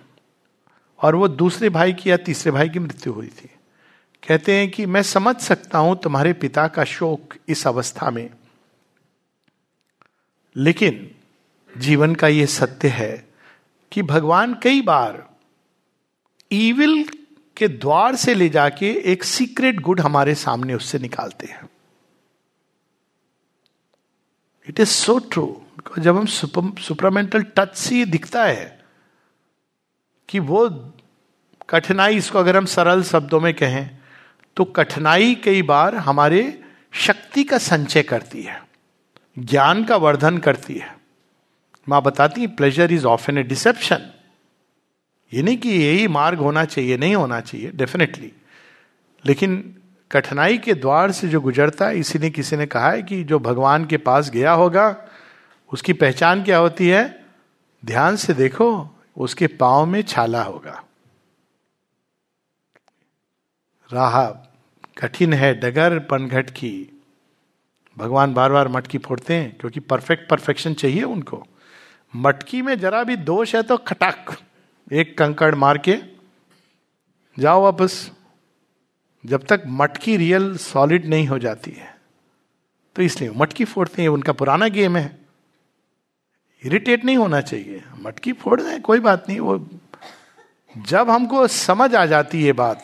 और वो दूसरे भाई की या तीसरे भाई की मृत्यु हुई थी। कहते हैं कि मैं समझ सकता हूँ तुम्हारे पिता का शोक इस अवस्था में, लेकिन जीवन का यह सत्य है कि भगवान कई बार ईविल के द्वार से ले जाके एक सीक्रेट गुड हमारे सामने उससे निकालते हैं। इट इज़ सो ट्रू जब हम सुपरमेंटल टच से दिखता है कि वो कठिनाई इसको अगर हम सरल शब्दों में कहें तो कठिनाई कई बार हमारे शक्ति का संचय करती है, ज्ञान का वर्धन करती है। माँ बताती pleasure is of an a deception ये नहीं कि यही मार्ग होना चाहिए, नहीं होना चाहिए डेफिनेटली लेकिन कठिनाई के द्वार से जो गुजरता है इसी ने किसी ने कहा है कि जो भगवान के पास गया होगा, उसकी पहचान क्या होती है? ध्यान से देखो, उसके पाँव में छाला होगा। राह कठिन है, डगर, पनघट की। भगवान बार बार मटकी फोड़ते हैं, क्योंकि परफेक्ट परफेक्शन चाहिए उनको। मटकी में जरा भी दोष है तो खटाक, एक कंकड़ मार के जाओ वापस। जब तक मटकी रियल सॉलिड नहीं हो जाती है। तो इसलिए मटकी फोड़ते हैं उनका पुराना गेम है। इरिटेट नहीं होना चाहिए। मटकी फोड़ दें कोई बात नहीं। वो जब हमको समझ आ जाती है बात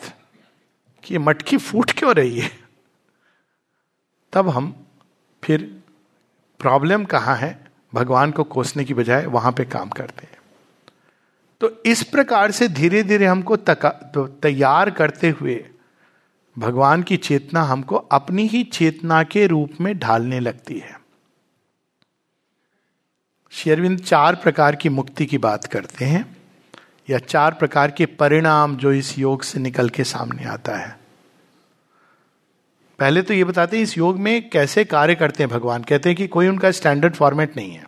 कि मटकी फूट क्यों रही है, तब हम फिर प्रॉब्लम कहाँ है? भगवान को कोसने की बजाय वहाँ पे काम करते हैं। तो इस प्रकार से धीरे धीरे हमको तो तैयार करते हुए भगवान की चेतना हमको अपनी ही चेतना के रूप में ढालने लगती है। शेरविंद चार प्रकार की मुक्ति की बात करते हैं, या चार प्रकार के परिणाम जो इस योग से निकल के सामने आता है। पहले तो ये बताते हैं इस योग में कैसे कार्य करते हैं भगवान। कहते हैं कि कोई उनका स्टैंडर्ड फॉर्मेट नहीं है।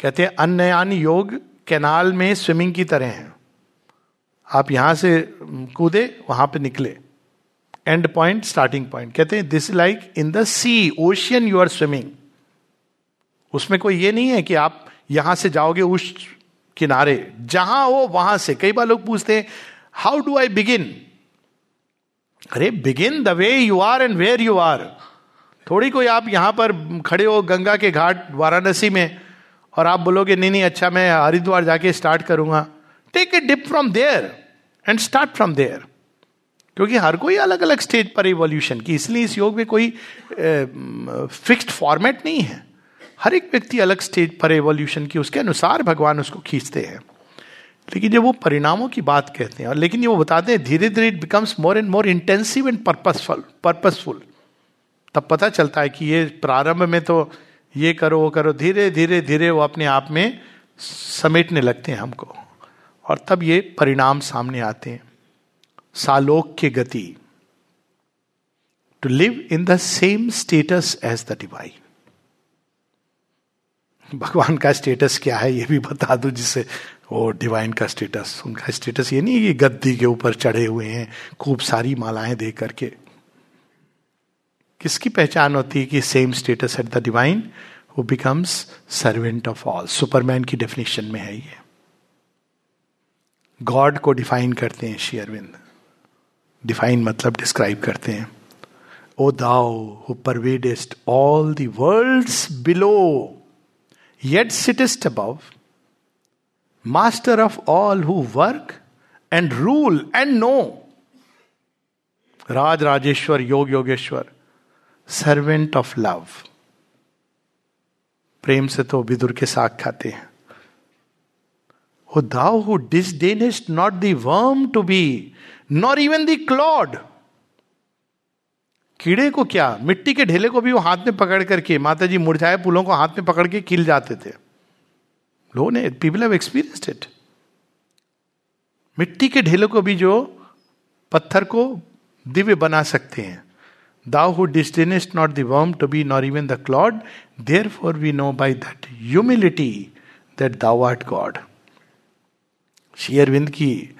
कहते हैं अन्य योग कैनाल में स्विमिंग की तरह है। आप यहाँ से कूदे, वहाँ पे निकले। एंड पॉइंट स्टार्टिंग पॉइंट कहते हैं this like in the sea ocean you are swimming उसमें कोई ये नहीं है कि आप यहाँ से जाओगे उस किनारे। जहाँ हो, वहाँ से। कई बार लोग पूछते हैं हाउ डू आई बिगिन अरे begin the way you are and where you are थोड़ी कोई आप यहाँ पर खड़े हो गंगा के घाट वाराणसी में, और आप बोलोगे, नहीं नहीं अच्छा मैं हरिद्वार जाके स्टार्ट करूँगा. Take a dip from there and start from there क्योंकि हर कोई अलग अलग स्टेज पर इवोल्यूशन की, इसलिए इस योग में कोई फिक्स्ड फॉर्मेट नहीं है। हर एक व्यक्ति अलग स्टेज पर एवोल्यूशन की, उसके अनुसार भगवान उसको खींचते हैं। लेकिन जब वो परिणामों की बात कहते हैं, और लेकिन ये वो बताते हैं, धीरे धीरे it becomes more and more intensive and purposeful purposeful तब पता चलता है कि ये प्रारंभ में तो ये करो, वो करो, धीरे धीरे धीरे वो अपने आप में समेटने लगते हैं हमको। और तब ये परिणाम सामने आते हैं। सालोक के गति। To live in the same status as the divine भगवान का स्टेटस क्या है, ये भी बता दो जिससे वो डिवाइन का स्टेटस उनका स्टेटस ये नहीं है कि गद्दी के ऊपर चढ़े हुए हैं खूब सारी मालाएँ दे करके। किसकी पहचान होती है कि same status at the divine who becomes servant of all superman की डेफिनेशन में है ये। गॉड को डिफाइन करते हैं श्री अरविंद। डिफाइन मतलब डिस्क्राइब करते हैं। O thou who pervadest all the worlds below yet sittest above, master of all who work and rule and know राज राजेश्वर योग योगेश्वर सर्वेंट ऑफ़ लव प्रेम से तो विदुर के साथ खाते हैं O thou who disdainest not the worm to be not even the clod कीड़े को क्या? मिट्टी के ढेले को भी वो हाथ में पकड़ करके माता जी मुरझाए फूलों को हाथ में पकड़ के किल जाते थे। लोगों ने पीपल हैव एक्सपीरियंस्ड इट मिट्टी के ढेले को भी जो पत्थर को दिव्य बना सकते हैं। Thou who disdainest not the worm to be not even the clod therefore we know by that humility that thou art God Sri Aurobindo की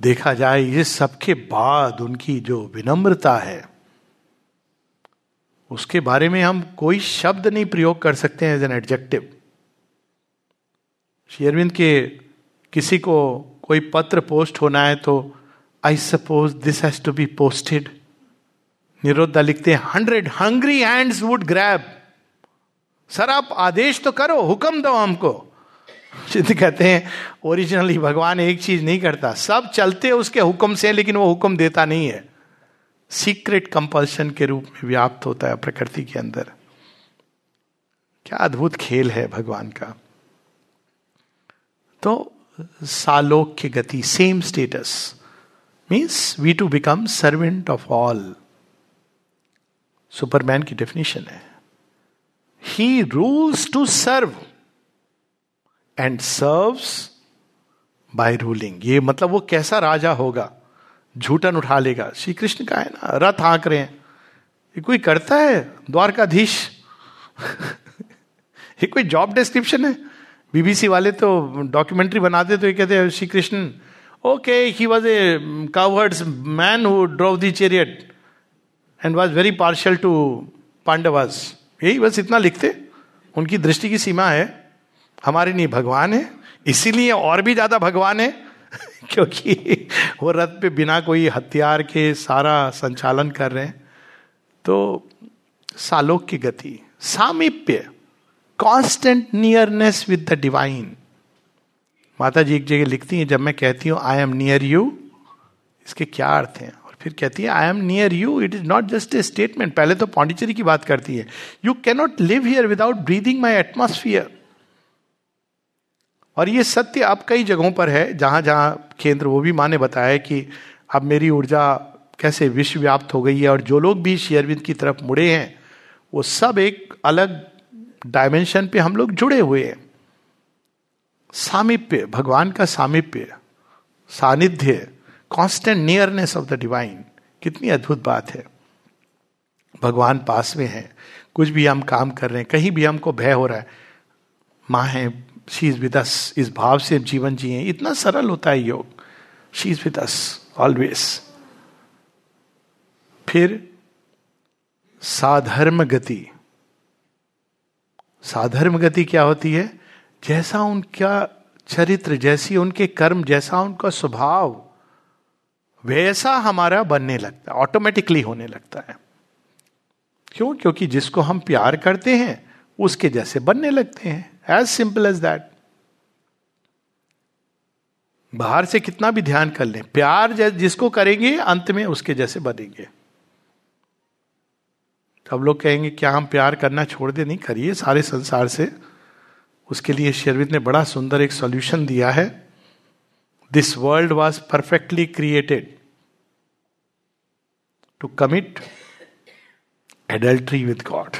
देखा जाए, ये सबके बाद उनकी जो विनम्रता है, उसके बारे में हम कोई शब्द नहीं प्रयोग कर सकते हैं एज एन एडजेक्टिव शेयरविंद के किसी को कोई पत्र पोस्ट होना है तो I suppose this has to be posted निरोधा लिखते हैं, hundred hungry hands would grab. Sir, आप आदेश तो करो, हुक्म दो हमको. सिद्ध कहते हैं, ओरिजिनली भगवान एक चीज़ नहीं करता, सब चलते उसके हुक्म से, लेकिन वो हुक्म देता नहीं है. सीक्रेट कंपल्शन के रूप में व्याप्त होता है प्रकृति के अंदर। क्या अद्भुत खेल है भगवान का। तो सालोक की गति same status means we to become servant of all superman की डेफिनेशन है। He rules to serve and serves by ruling ये मतलब वो कैसा राजा होगा? झूठन उठा लेगा। श्री कृष्ण का है ना, रथ आंक रहे हैं। ये कोई करता है? द्वारकाधीश। ये कोई जॉब डिस्क्रिप्शन है? बीबीसी वाले तो डॉक्यूमेंट्री बनाते तो ये कहते Sri Krishna okay he was a coward's man who drove the chariot and was very partial to Pandavas यही बस इतना लिखते। उनकी दृष्टि की सीमा है। हमारे नहीं भगवान है। इसीलिए और भी ज़्यादा भगवान है, क्योंकि वो रथ पे बिना कोई हथियार के सारा संचालन कर रहे हैं। तो सालोक की गति, सामिप्य। Constant nearness with the divine माता जी एक जगह लिखती हैं, जब मैं कहती हूँ आई एम नियर यू इसके क्या अर्थ हैं? और फिर कहती है I am near you it is not just a statement पहले तो पांडिचेरी की बात करती है। You cannot live here without breathing my atmosphere और ये सत्य अब कई जगहों पर है, जहाँ जहाँ केंद्र वो भी माँ ने बताया कि अब मेरी ऊर्जा कैसे विश्वव्याप्त हो गई है और जो लोग भी शेयरविंद की तरफ़ मुड़े हैं, वो सब एक अलग डायमेंशन पे हम लोग जुड़े हुए हैं। सामिप्य, भगवान का सामिप्य, सानिध्य constant nearness of the divine कितनी अद्भुत बात है। भगवान पास में है। कुछ भी हम काम कर रहे हैं, कहीं भी हमको भय हो रहा है, माँ है शी इज़ विद अस इस भाव से जीवन जिए, इतना सरल होता है योग। She is with us always फिर साधर्म गति। साधर्म गति क्या होती है? जैसा उनका चरित्र, जैसी उनके कर्म, जैसा उनका स्वभाव, वैसा हमारा बनने लगता है ऑटोमेटिकली होने लगता है। क्यों? क्योंकि जिसको हम प्यार करते हैं, उसके जैसे बनने लगते हैं। एज सिंपल एज दैट बाहर से कितना भी ध्यान कर लें, प्यार जिसको करेंगे, अंत में उसके जैसे बनेंगे। अब लोग कहेंगे, क्या हम प्यार करना छोड़ दे? नहीं, करिए सारे संसार से। उसके लिए शेरविद ने बड़ा सुंदर एक सॉल्यूशन दिया है। This world was perfectly created to commit adultery with God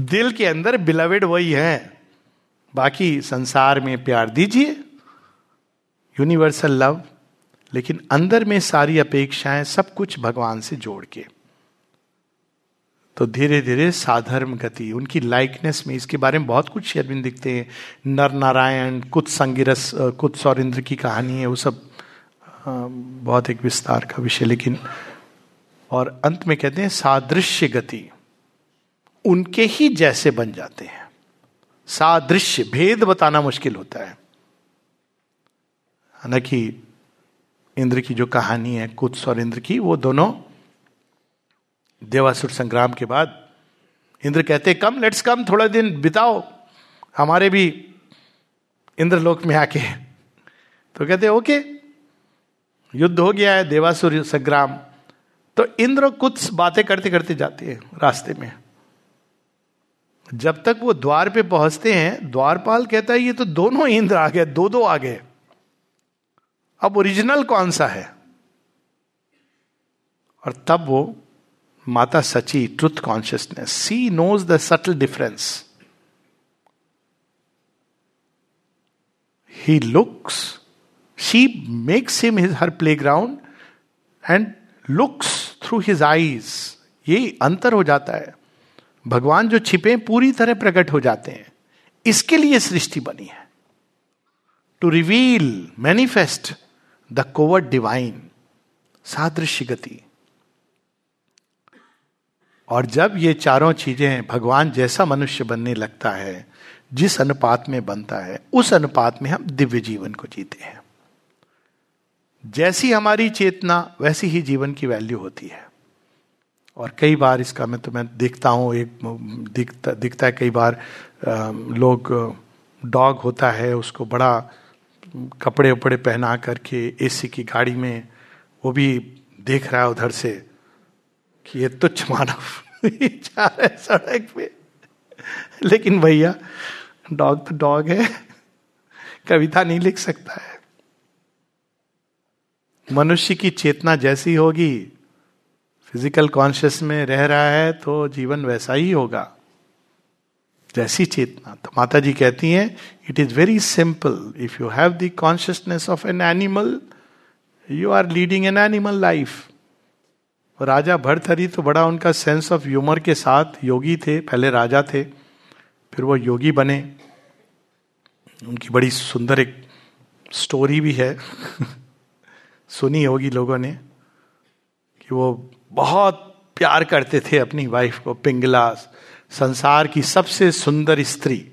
दिल के अंदर बिलवेड वही है। बाकी संसार में प्यार दीजिए। यूनिवर्सल लव लेकिन अंदर में सारी अपेक्षाएँ सब कुछ भगवान से जोड़ के। तो धीरे धीरे साधर्म गति, उनकी लाइकनेस में इसके बारे में बहुत कुछ शेरविंद दिखते हैं। नर नारायण कुछ संगिरस कुछ सौरिंद्र की कहानी है, वो सब बहुत एक विस्तार का विषय, लेकिन, और अंत में कहते हैं सादृश्य गति, उनके ही जैसे बन जाते हैं। सादृश्य, भेद बताना मुश्किल होता है। हालाँकि इंद्र की जो कहानी है, कुत्स और इंद्र की, वो दोनों देवासुर संग्राम के बाद इंद्र कहते, कम लेट्स कम थोड़ा दिन बिताओ, हमारे भी इंद्रलोक में आके तो कहते, ओके, युद्ध हो गया है, देवासुर संग्राम। तो इंद्र कुछ बातें करते करते जाते हैं रास्ते में। जब तक वो द्वार पे पहुँचते हैं, द्वारपाल कहता है, ये तो दोनों इंद्र आ गए दो दो आ गए। अब ओरिजिनल कौन सा है? और तब वो माता सची truth consciousness she knows the subtle difference he looks she makes him his her playground and looks through his eyes ये अंतर हो जाता है। भगवान जो छिपे पूरी तरह प्रकट हो जाते हैं। इसके लिए सृष्टि बनी है। To reveal manifest the covert divine, सादृश्य गति। और जब ये चारों चीज़ें भगवान जैसा मनुष्य बनने लगता है, जिस अनुपात में बनता है, उस अनुपात में हम दिव्य जीवन को जीते हैं। जैसी हमारी चेतना, वैसी ही जीवन की वैल्यू होती है। और कई बार इसका मैं तो मैं देखता हूँ, एक दिखता दिखता है कई बार लोग डॉग होता है, उसको बड़ा कपड़े उपड़े पहना करके एसी की गाड़ी में, वो भी देख रहा है उधर से कि ये तुच्छ मानव जा रहा है सड़क पे। लेकिन भैया, डॉग तो डॉग है, कविता नहीं लिख सकता है। मनुष्य की चेतना जैसी होगी, फ़िज़िकल कॉन्शियस में रह रहा है तो जीवन वैसा ही होगा। जैसी चेतना। तो माता जी कहती हैं it is very simple if you have the consciousness of an animal you are leading an animal life राजा भरथरी तो बड़ा उनका सेंस ऑफ़ ह्यूमर के साथ योगी थे, पहले राजा थे, फिर वो योगी बने। उनकी बड़ी सुंदर एक स्टोरी भी है। सुनी होगी लोगों ने कि वो बहुत प्यार करते थे अपनी वाइफ को, पिंगला संसार की सबसे सुंदर स्त्री।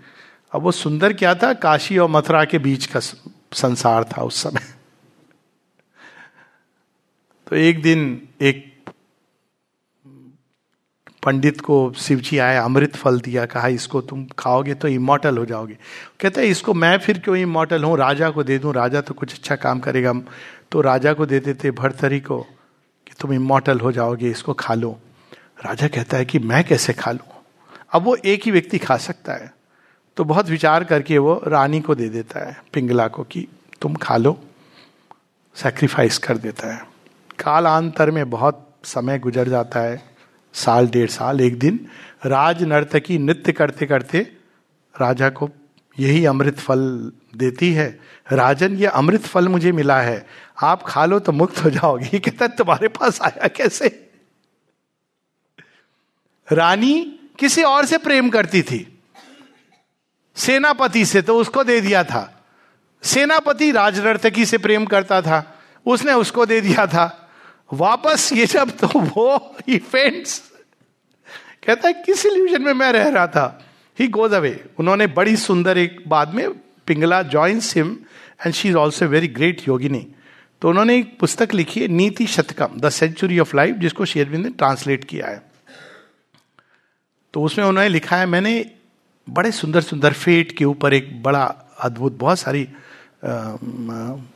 अब वो सुंदर क्या था? काशी और मथुरा के बीच का संसार था उस समय। तो एक दिन एक पंडित को शिवजी आए, अमृत फल दिया, कहा, इसको तुम खाओगे तो इमोटल हो जाओगे। कहते हैं, इसको मैं फिर क्यों इमोटल हूँ? राजा को दे दूँ, राजा तो कुछ अच्छा काम करेगा। तो राजा को दे देते भरतरी को कि तुम इमोटल हो जाओगे, इसको खा लो। राजा कहता है कि मैं कैसे खा लू? अब वो एक ही व्यक्ति खा सकता है। तो बहुत विचार करके वो रानी को दे देता है, पिंगला को कि तुम खा लो सेक्रीफाइस कर देता है। कालांतर में बहुत समय गुजर जाता है, साल, डेढ़ साल, एक दिन, राज नर्तकी नृत्य करते करते राजा को यही अमृत फल देती है। राजन, ये अमृत फल मुझे मिला है, आप खा लो तो मुक्त हो जाओगे। कहता तुम्हारे पास आया कैसे? रानी किसी और से प्रेम करती थी। सेनापति से तो उसको दे दिया था। सेनापति राजनर्तकी से प्रेम करता था। उसने उसको दे दिया था। वापस ये जब तो वो इवेंट्स कहता है, किस इल्यूजन में मैं रह रहा था? ही गोज अवे उन्होंने बड़ी सुंदर एक बाद में Pingala joins him and she is also very great योगिनी तो उन्होंने एक पुस्तक लिखी है, Niti Shatakam the century of life जिसको शेयरविंद ने ट्रांसलेट किया है। तो उसमें उन्होंने लिखा है मैंने बड़े सुंदर सुंदर फेट के ऊपर एक बड़ा अद्भुत बहुत सारी आ,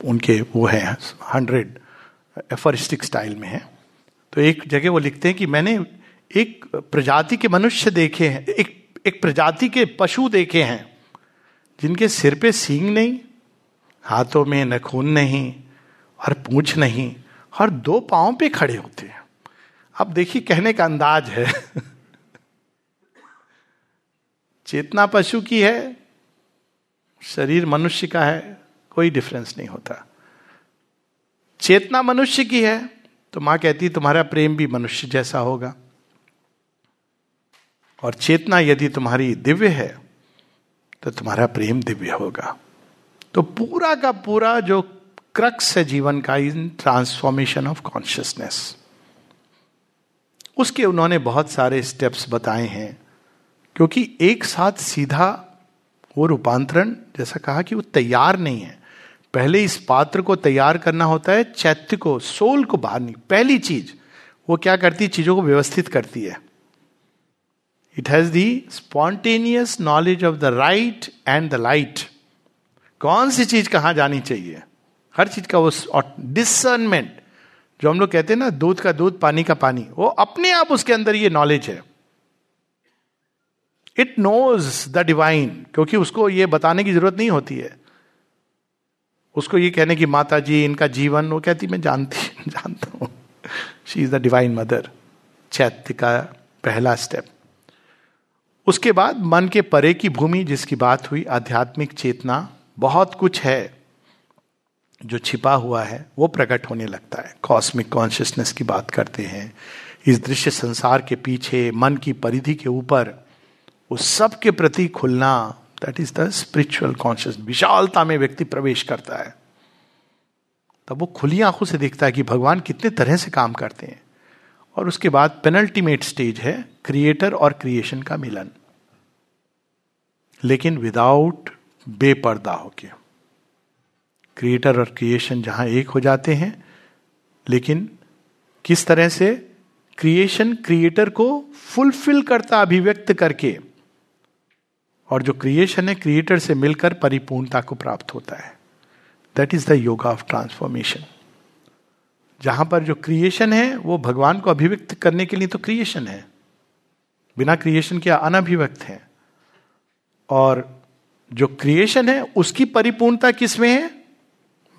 उनके वो है हंड्रेड एफरिस्टिक स्टाइल में है। तो एक जगह वो लिखते हैं कि मैंने एक प्रजाति के मनुष्य देखे हैं एक एक प्रजाति के पशु देखे हैं जिनके सिर पे सींग नहीं हाथों में नखून नहीं और पूछ नहीं और दो पाँव पे खड़े होते हैं। अब देखिए कहने का अंदाज है। चेतना पशु की है, शरीर मनुष्य का है, कोई डिफरेंस नहीं होता। चेतना मनुष्य की है तो माँ कहती, तुम्हारा प्रेम भी मनुष्य जैसा होगा। और चेतना यदि तुम्हारी दिव्य है तो तुम्हारा प्रेम दिव्य होगा। तो पूरा का पूरा जो क्रक्स है जीवन का, इन ट्रांसफॉर्मेशन ऑफ़ कॉन्शियसनेस उसके उन्होंने बहुत सारे स्टेप्स बताए हैं। क्योंकि एक साथ सीधा वो रूपांतरण, जैसा कहा कि वो तैयार नहीं है। पहले इस पात्र को तैयार करना होता है, चैत्य को, सोल को बाहर नहीं। पहली चीज़, वो क्या करती है? चीज़ों को व्यवस्थित करती है। It has the spontaneous knowledge of the right and the light कौन सी चीज़ कहाँ जानी चाहिए? हर चीज़ का वो डिसर्नमेंट जो हम लोग कहते हैं ना, दूध का दूध, पानी का पानी, वो अपने आप उसके अंदर ये नॉलेज है। इट नोज़ द डिवाइन क्योंकि उसको ये बताने की ज़रूरत नहीं होती है। उसको ये कहने की माता जी इनका जीवन, वो कहती, मैं जानती जानता हूँ। She is the divine mother चैत्य का पहला स्टेप उसके बाद मन के परे की भूमि जिसकी बात हुई, आध्यात्मिक चेतना, बहुत कुछ है जो छिपा हुआ है, वो प्रकट होने लगता है। कॉस्मिक कॉन्शियसनेस की बात करते हैं। इस दृश्य संसार के पीछे, मन की परिधि के ऊपर उस सब के प्रति खुलना that is the spiritual conscious विशालता में व्यक्ति प्रवेश करता है। तब वो खुली आँखों से देखता है कि भगवान कितने तरह से काम करते हैं। और उसके बाद पेनल्टीमेट स्टेज है क्रिएटर और क्रिएशन का मिलन। लेकिन विदाउट बेपर्दा होके। क्रिएटर और क्रिएशन जहाँ एक हो जाते हैं, लेकिन किस तरह से? क्रिएशन क्रिएटर को फुलफिल करता अभिव्यक्त करके। और जो क्रिएशन है क्रिएटर से मिलकर परिपूर्णता को प्राप्त होता है। That is the yoga of transformation जहाँ पर जो क्रिएशन है, वो भगवान को अभिव्यक्त करने के लिए तो क्रिएशन है। बिना क्रिएशन के अनभिव्यक्त है। और जो क्रिएशन है, उसकी परिपूर्णता किसमें है?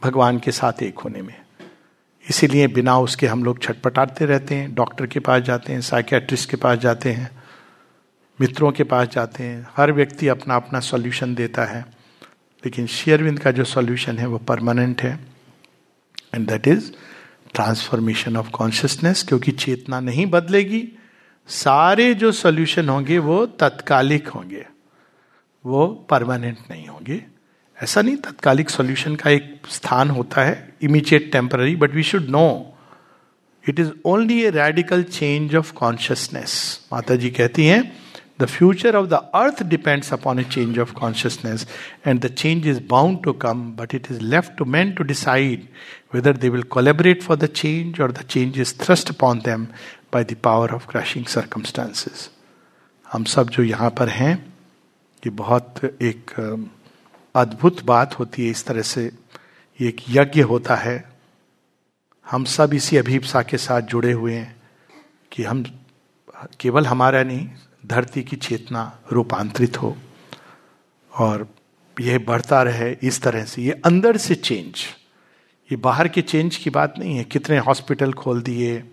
भगवान के साथ एक होने में। इसीलिए बिना उसके हम लोग छटपटाते रहते हैं डॉक्टर के पास जाते हैं साइकियाट्रिस्ट के पास जाते हैं। मित्रों के पास जाते हैं। हर व्यक्ति अपना अपना सॉल्यूशन देता है। लेकिन शेयरविंद का जो सॉल्यूशन है, वो परमानेंट है। And that is transformation of consciousness क्योंकि चेतना नहीं बदलेगी। सारे जो सॉल्यूशन होंगे, वो तत्कालिक होंगे। वो परमानेंट नहीं होंगे। ऐसा नहीं, तत्कालिक सॉल्यूशन का एक स्थान होता है immediate temporary but we should know it is only a radical change of consciousness माता जी कहती हैं the future of the earth depends upon a change of consciousness and the change is bound to come but it is left to man to decide whether they will collaborate for the change और the change is thrust upon them by the power of crushing circumstances हम सब जो यहाँ पर हैं, ये बहुत एक अद्भुत बात होती है इस तरह से एक यज्ञ होता है। हम सब इसी अभीपसा के साथ जुड़े हुए हैं कि हम, केवल हमारा नहीं धरती की चेतना रूपांतरित हो और यह बढ़ता रहे इस तरह से। ये अंदर से चेंज ये बाहर के चेंज की बात नहीं है। कितने हॉस्पिटल खोल दिए।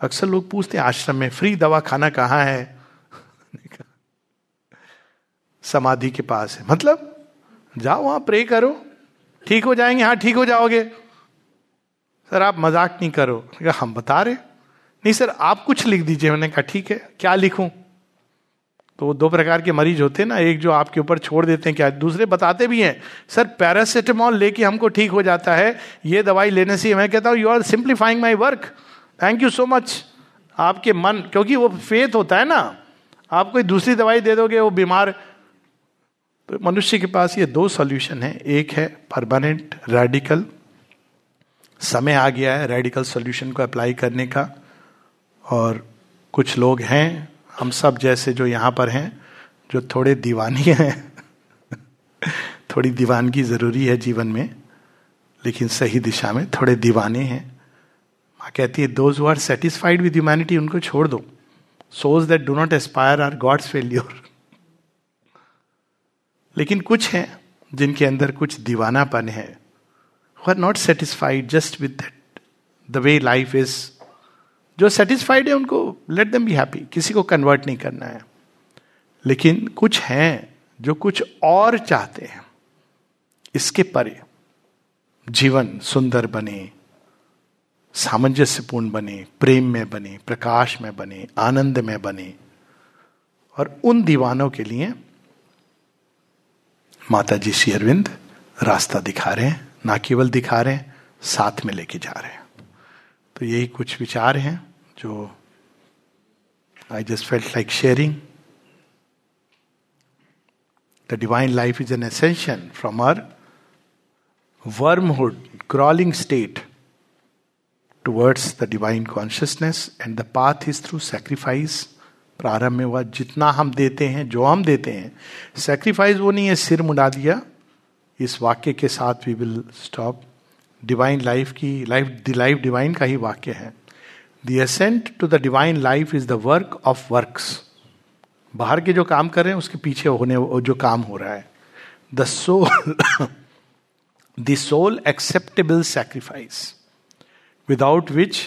अक्सर लोग पूछते हैं, आश्रम में फ्री दवा खाना कहाँ है? समाधि के पास है। मतलब जाओ वहाँ प्रे करो। ठीक हो जाएँगे? हाँ ठीक हो जाओगे। सर, आप मज़ाक नहीं करो। हम बता रहे नहीं, सर, आप कुछ लिख दीजिए। मैंने कहा, ठीक है, क्या लिखूं? तो दो प्रकार के मरीज़ होते हैं ना, एक जो आपके ऊपर छोड़ देते हैं क्या दूसरे बताते भी हैं, सर पैरासिटामॉल लेके हमको ठीक हो जाता है, ये दवाई लेने से मैं कहता हूँ you are simplifying my work thank you so much आपके मन, क्योंकि वो फेथ होता है ना, आप कोई दूसरी दवाई दे दोगे, वो बीमार। तो मनुष्य के पास ये दो सॉल्यूशन है। एक है परमानेंट रेडिकल समय आ गया है रेडिकल सॉल्यूशन को अप्लाई करने का, और कुछ लोग हैं हम सब जैसे जो यहाँ पर हैं, जो थोड़े दीवानी हैं, थोड़ी दीवानगी ज़रूरी है जीवन में, लेकिन सही दिशा में थोड़े दीवाने हैं। माँ कहती है those are satisfied with humanity उनको छोड़ दो। Those that do not aspire are God's failure लेकिन कुछ हैं जिनके अंदर कुछ दीवानापन है are not satisfied just with that the way life is जो सेटिस्फाइड है, उनको लेट देम बी हैप्पी किसी को कन्वर्ट नहीं करना है। लेकिन कुछ हैं जो कुछ और चाहते हैं। इसके परे जीवन सुंदर बने, सामंजस्यपूर्ण बने, प्रेम में बने, प्रकाश में बने, आनंद में बने। और उन दीवानों के लिए माता जी श्री अरविंद रास्ता दिखा रहे हैं, ना केवल दिखा रहे हैं, साथ में लेके जा रहे हैं। तो यही कुछ विचार हैं। जो I just felt like sharing the divine life is an ascension from our wormhood crawling state towards the divine consciousness and the path is through sacrifice प्रारंभ में हुआ जितना हम देते हैं, जो हम देते हैं सेक्रीफाइस वो नहीं है, सिर मुड़ा दिया। इस वाक्य के साथ we will stop divine life की लाइफ द लाइफ डिवाइन का ही वाक्य है। The ascent to the divine life is the work of works बाहर के जो काम कर रहे हैं उसके पीछे होने जो काम हो रहा है the soul the soul acceptable sacrifice without which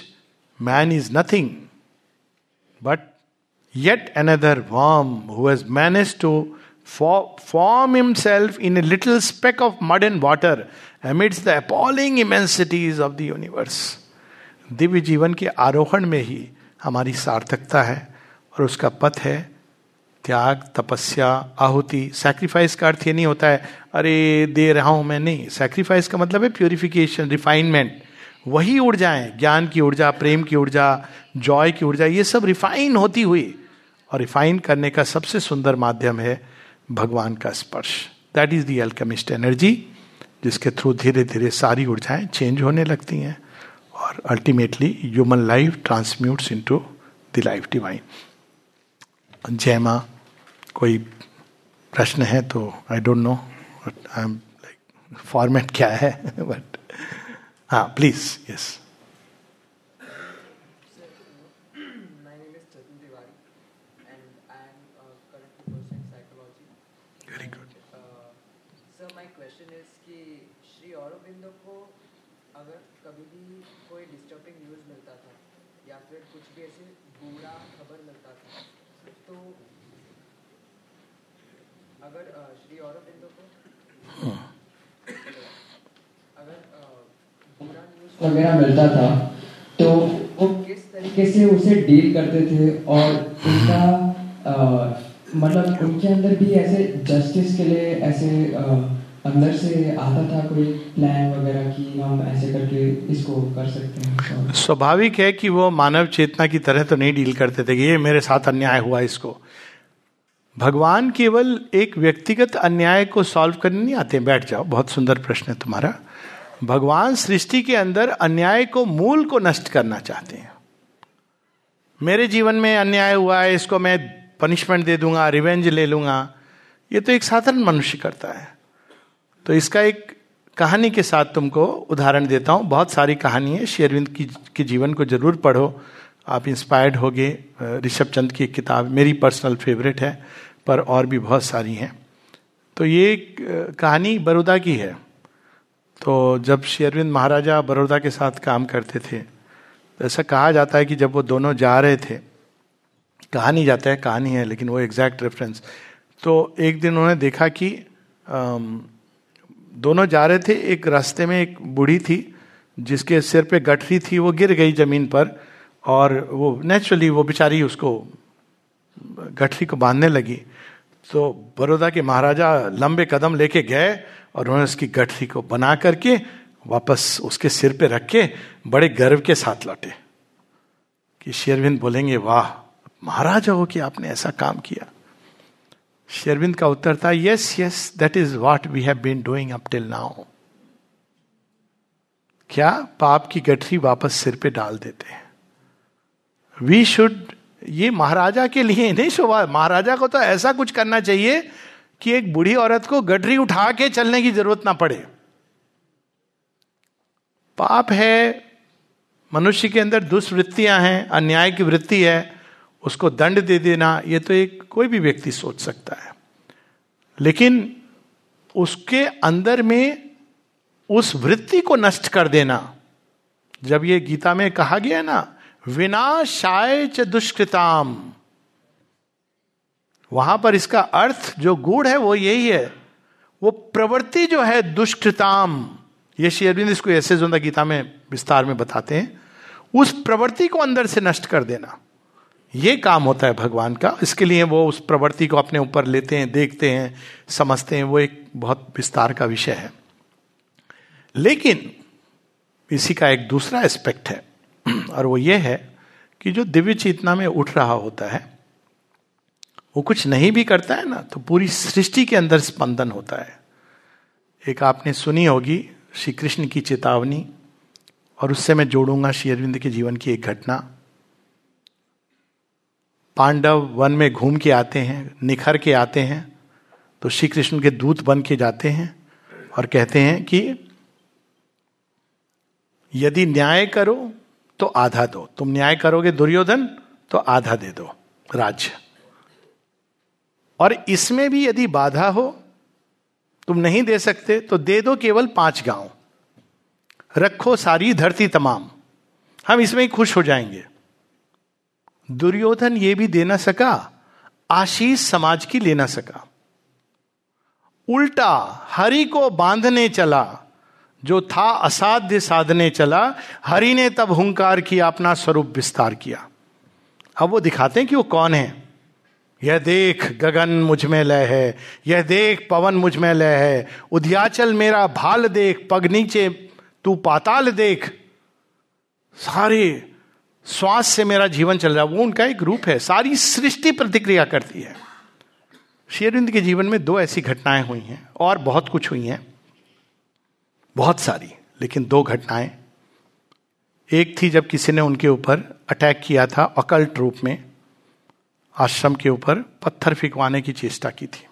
man is nothing but another worm who has managed to form himself in a little speck of mud and water amidst the appalling immensities of the universe. Divya जीवन के आरोहण में ही हमारी सार्थकता है और उसका पथ है त्याग, तपस्या, आहुति। सैक्रिफाइस का अर्थ ये नहीं होता है, अरे, दे रहा हूँ मैं। नहीं सैक्रिफाइस का मतलब है प्योरिफिकेशन रिफाइनमेंट वही ऊर्जाएँ ज्ञान की ऊर्जा, प्रेम की ऊर्जा जॉय की ऊर्जा, ये सब रिफाइन होती हुई। और रिफाइन करने का सबसे सुंदर माध्यम है भगवान का स्पर्श। That is the alchemist energy जिसके थ्रू धीरे धीरे सारी ऊर्जाएँ चेंज होने लगती हैं। और ultimately human life transmutes into the life divine जय माँ कोई प्रश्न है तो I don't know I am like format क्या है? बट हाँ प्लीज़ यस वगैरह मिलता था तो वो किस तरीके से उसे डील करते थे और उनका मतलब उनके अंदर भी ऐसे जस्टिस के लिए ऐसे आ, अंदर से आता था कोई प्लान वगैरह कि हम ऐसे करके इसको कर सकते हैं? स्वाभाविक है कि वो मानव चेतना की तरह तो नहीं डील करते थे ये मेरे साथ अन्याय हुआ इसको। भगवान केवल एक व्यक्तिगत अन्याय को सॉल्व करने नहीं आते बैठ जाओ बहुत सुंदर प्रश्न है तुम्हारा। भगवान सृष्टि के अंदर अन्याय को मूल को नष्ट करना चाहते हैं। मेरे जीवन में अन्याय हुआ है, इसको मैं पनिशमेंट दे दूँगा रिवेंज ले लूँगा। ये तो एक साधारण मनुष्य करता है। तो इसका एक कहानी के साथ तुमको उदाहरण देता हूँ। बहुत सारी कहानी है। शेरविंद की, के जीवन को ज़रूर पढ़ो। आप इंस्पायर्ड होगे। ऋषभ चंद की किताब, मेरी पर्सनल फेवरेट है, पर और भी बहुत सारी हैं। तो ये कहानी बड़ौदा की है। तो जब शेरविंद महाराजा बड़ौदा के साथ काम करते थे तो ऐसा कहा जाता है कि जब वो दोनों जा रहे थे, कहा नहीं जाता है, कहानी है, लेकिन वो एग्जैक्ट रेफरेंस तो एक दिन उन्होंने देखा कि दोनों जा रहे थे, एक रास्ते में एक बूढ़ी थी, जिसके सिर पे गठरी थी, वो गिर गई ज़मीन पर, और वो नेचुरली वो बेचारी उसको गठरी को बांधने लगी। तो बड़ौदा के महाराजा लंबे कदम लेके गए और उन्होंने उसकी गठरी को बना करके वापस उसके सिर पे रख के बड़े गर्व के साथ लौटे कि शेरविंद बोलेंगे, वाह, महाराजा हो कि आपने ऐसा काम किया। शेरविंद का उत्तर था yes yes that is what we have been doing up till now क्या पाप की गठरी वापस सिर पे डाल देते हैं? वी शुड ये महाराजा के लिए नहीं शोभा, महाराजा को तो ऐसा कुछ करना चाहिए कि एक बूढ़ी औरत को गठरी उठा के चलने की ज़रूरत ना पड़े। पाप है, मनुष्य के अंदर दुष्वृत्तियाँ हैं, अन्याय की वृत्ति है, उसको दंड दे देना, ये तो एक कोई भी व्यक्ति सोच सकता है। लेकिन उसके अंदर में उस वृत्ति को नष्ट कर देना, जब ये गीता में कहा गया ना, विनाशाय च दुष्कृताम। वहाँ पर इसका अर्थ जो गूढ़ है वो यही है। वो प्रवृत्ति जो है दुष्कृताम ये श्री अरविंद इसको ऐसे जो गीता में विस्तार में बताते हैं, उस प्रवृत्ति को अंदर से नष्ट कर देना। ये काम होता है भगवान का। इसके लिए वो उस प्रवृत्ति को अपने ऊपर लेते हैं, देखते हैं, समझते हैं, वो एक बहुत विस्तार का विषय है। लेकिन इसी का एक दूसरा एस्पेक्ट है, और वो ये है कि जो दिव्य चेतना में उठ रहा होता है वो कुछ नहीं भी करता है ना तो पूरी सृष्टि के अंदर स्पंदन होता है। एक आपने सुनी होगी श्री कृष्ण की चेतावनी, और उससे मैं जोड़ूँगा श्री अरविंद के जीवन की एक घटना। पांडव वन में घूम के आते हैं, निखर के आते हैं तो श्री कृष्ण के दूत बन के जाते हैं और कहते हैं कि यदि न्याय करो तो आधा दो, तुम न्याय करोगे दुर्योधन तो आधा दे दो राज्य और इसमें भी यदि बाधा हो, तुम नहीं दे सकते तो दे दो केवल पाँच गाँव। रखो सारी धरती तमाम। हम इसमें ही खुश हो जाएँगे। दुर्योधन ये भी दे ना सका, आशीष समाज की लेना सका। उल्टा हरि को बांधने चला, जो था असाध्य साधने चला, हरि ने तब हुंकार किया, अपना स्वरूप विस्तार किया। अब वो दिखाते हैं कि वो कौन है। यह देख गगन मुझमें लय है, यह देख पवन मुझमें लय है। उद्याचल मेरा भाल देख, पग नीचे, तू पाताल देख। सारे श्वास से मेरा जीवन चल रहा है। वो उनका एक रूप है, सारी सृष्टि प्रतिक्रिया करती है। शेरविंद के जीवन में दो ऐसी घटनाएँ हुई हैं, और बहुत कुछ हुई हैं। बहुत सारी, लेकिन दो घटनाएँ। एक थी जब किसी ने उनके ऊपर अटैक किया था अकल्ट रूप में। आश्रम के ऊपर पत्थर फेंकवाने की चेष्टा की थी।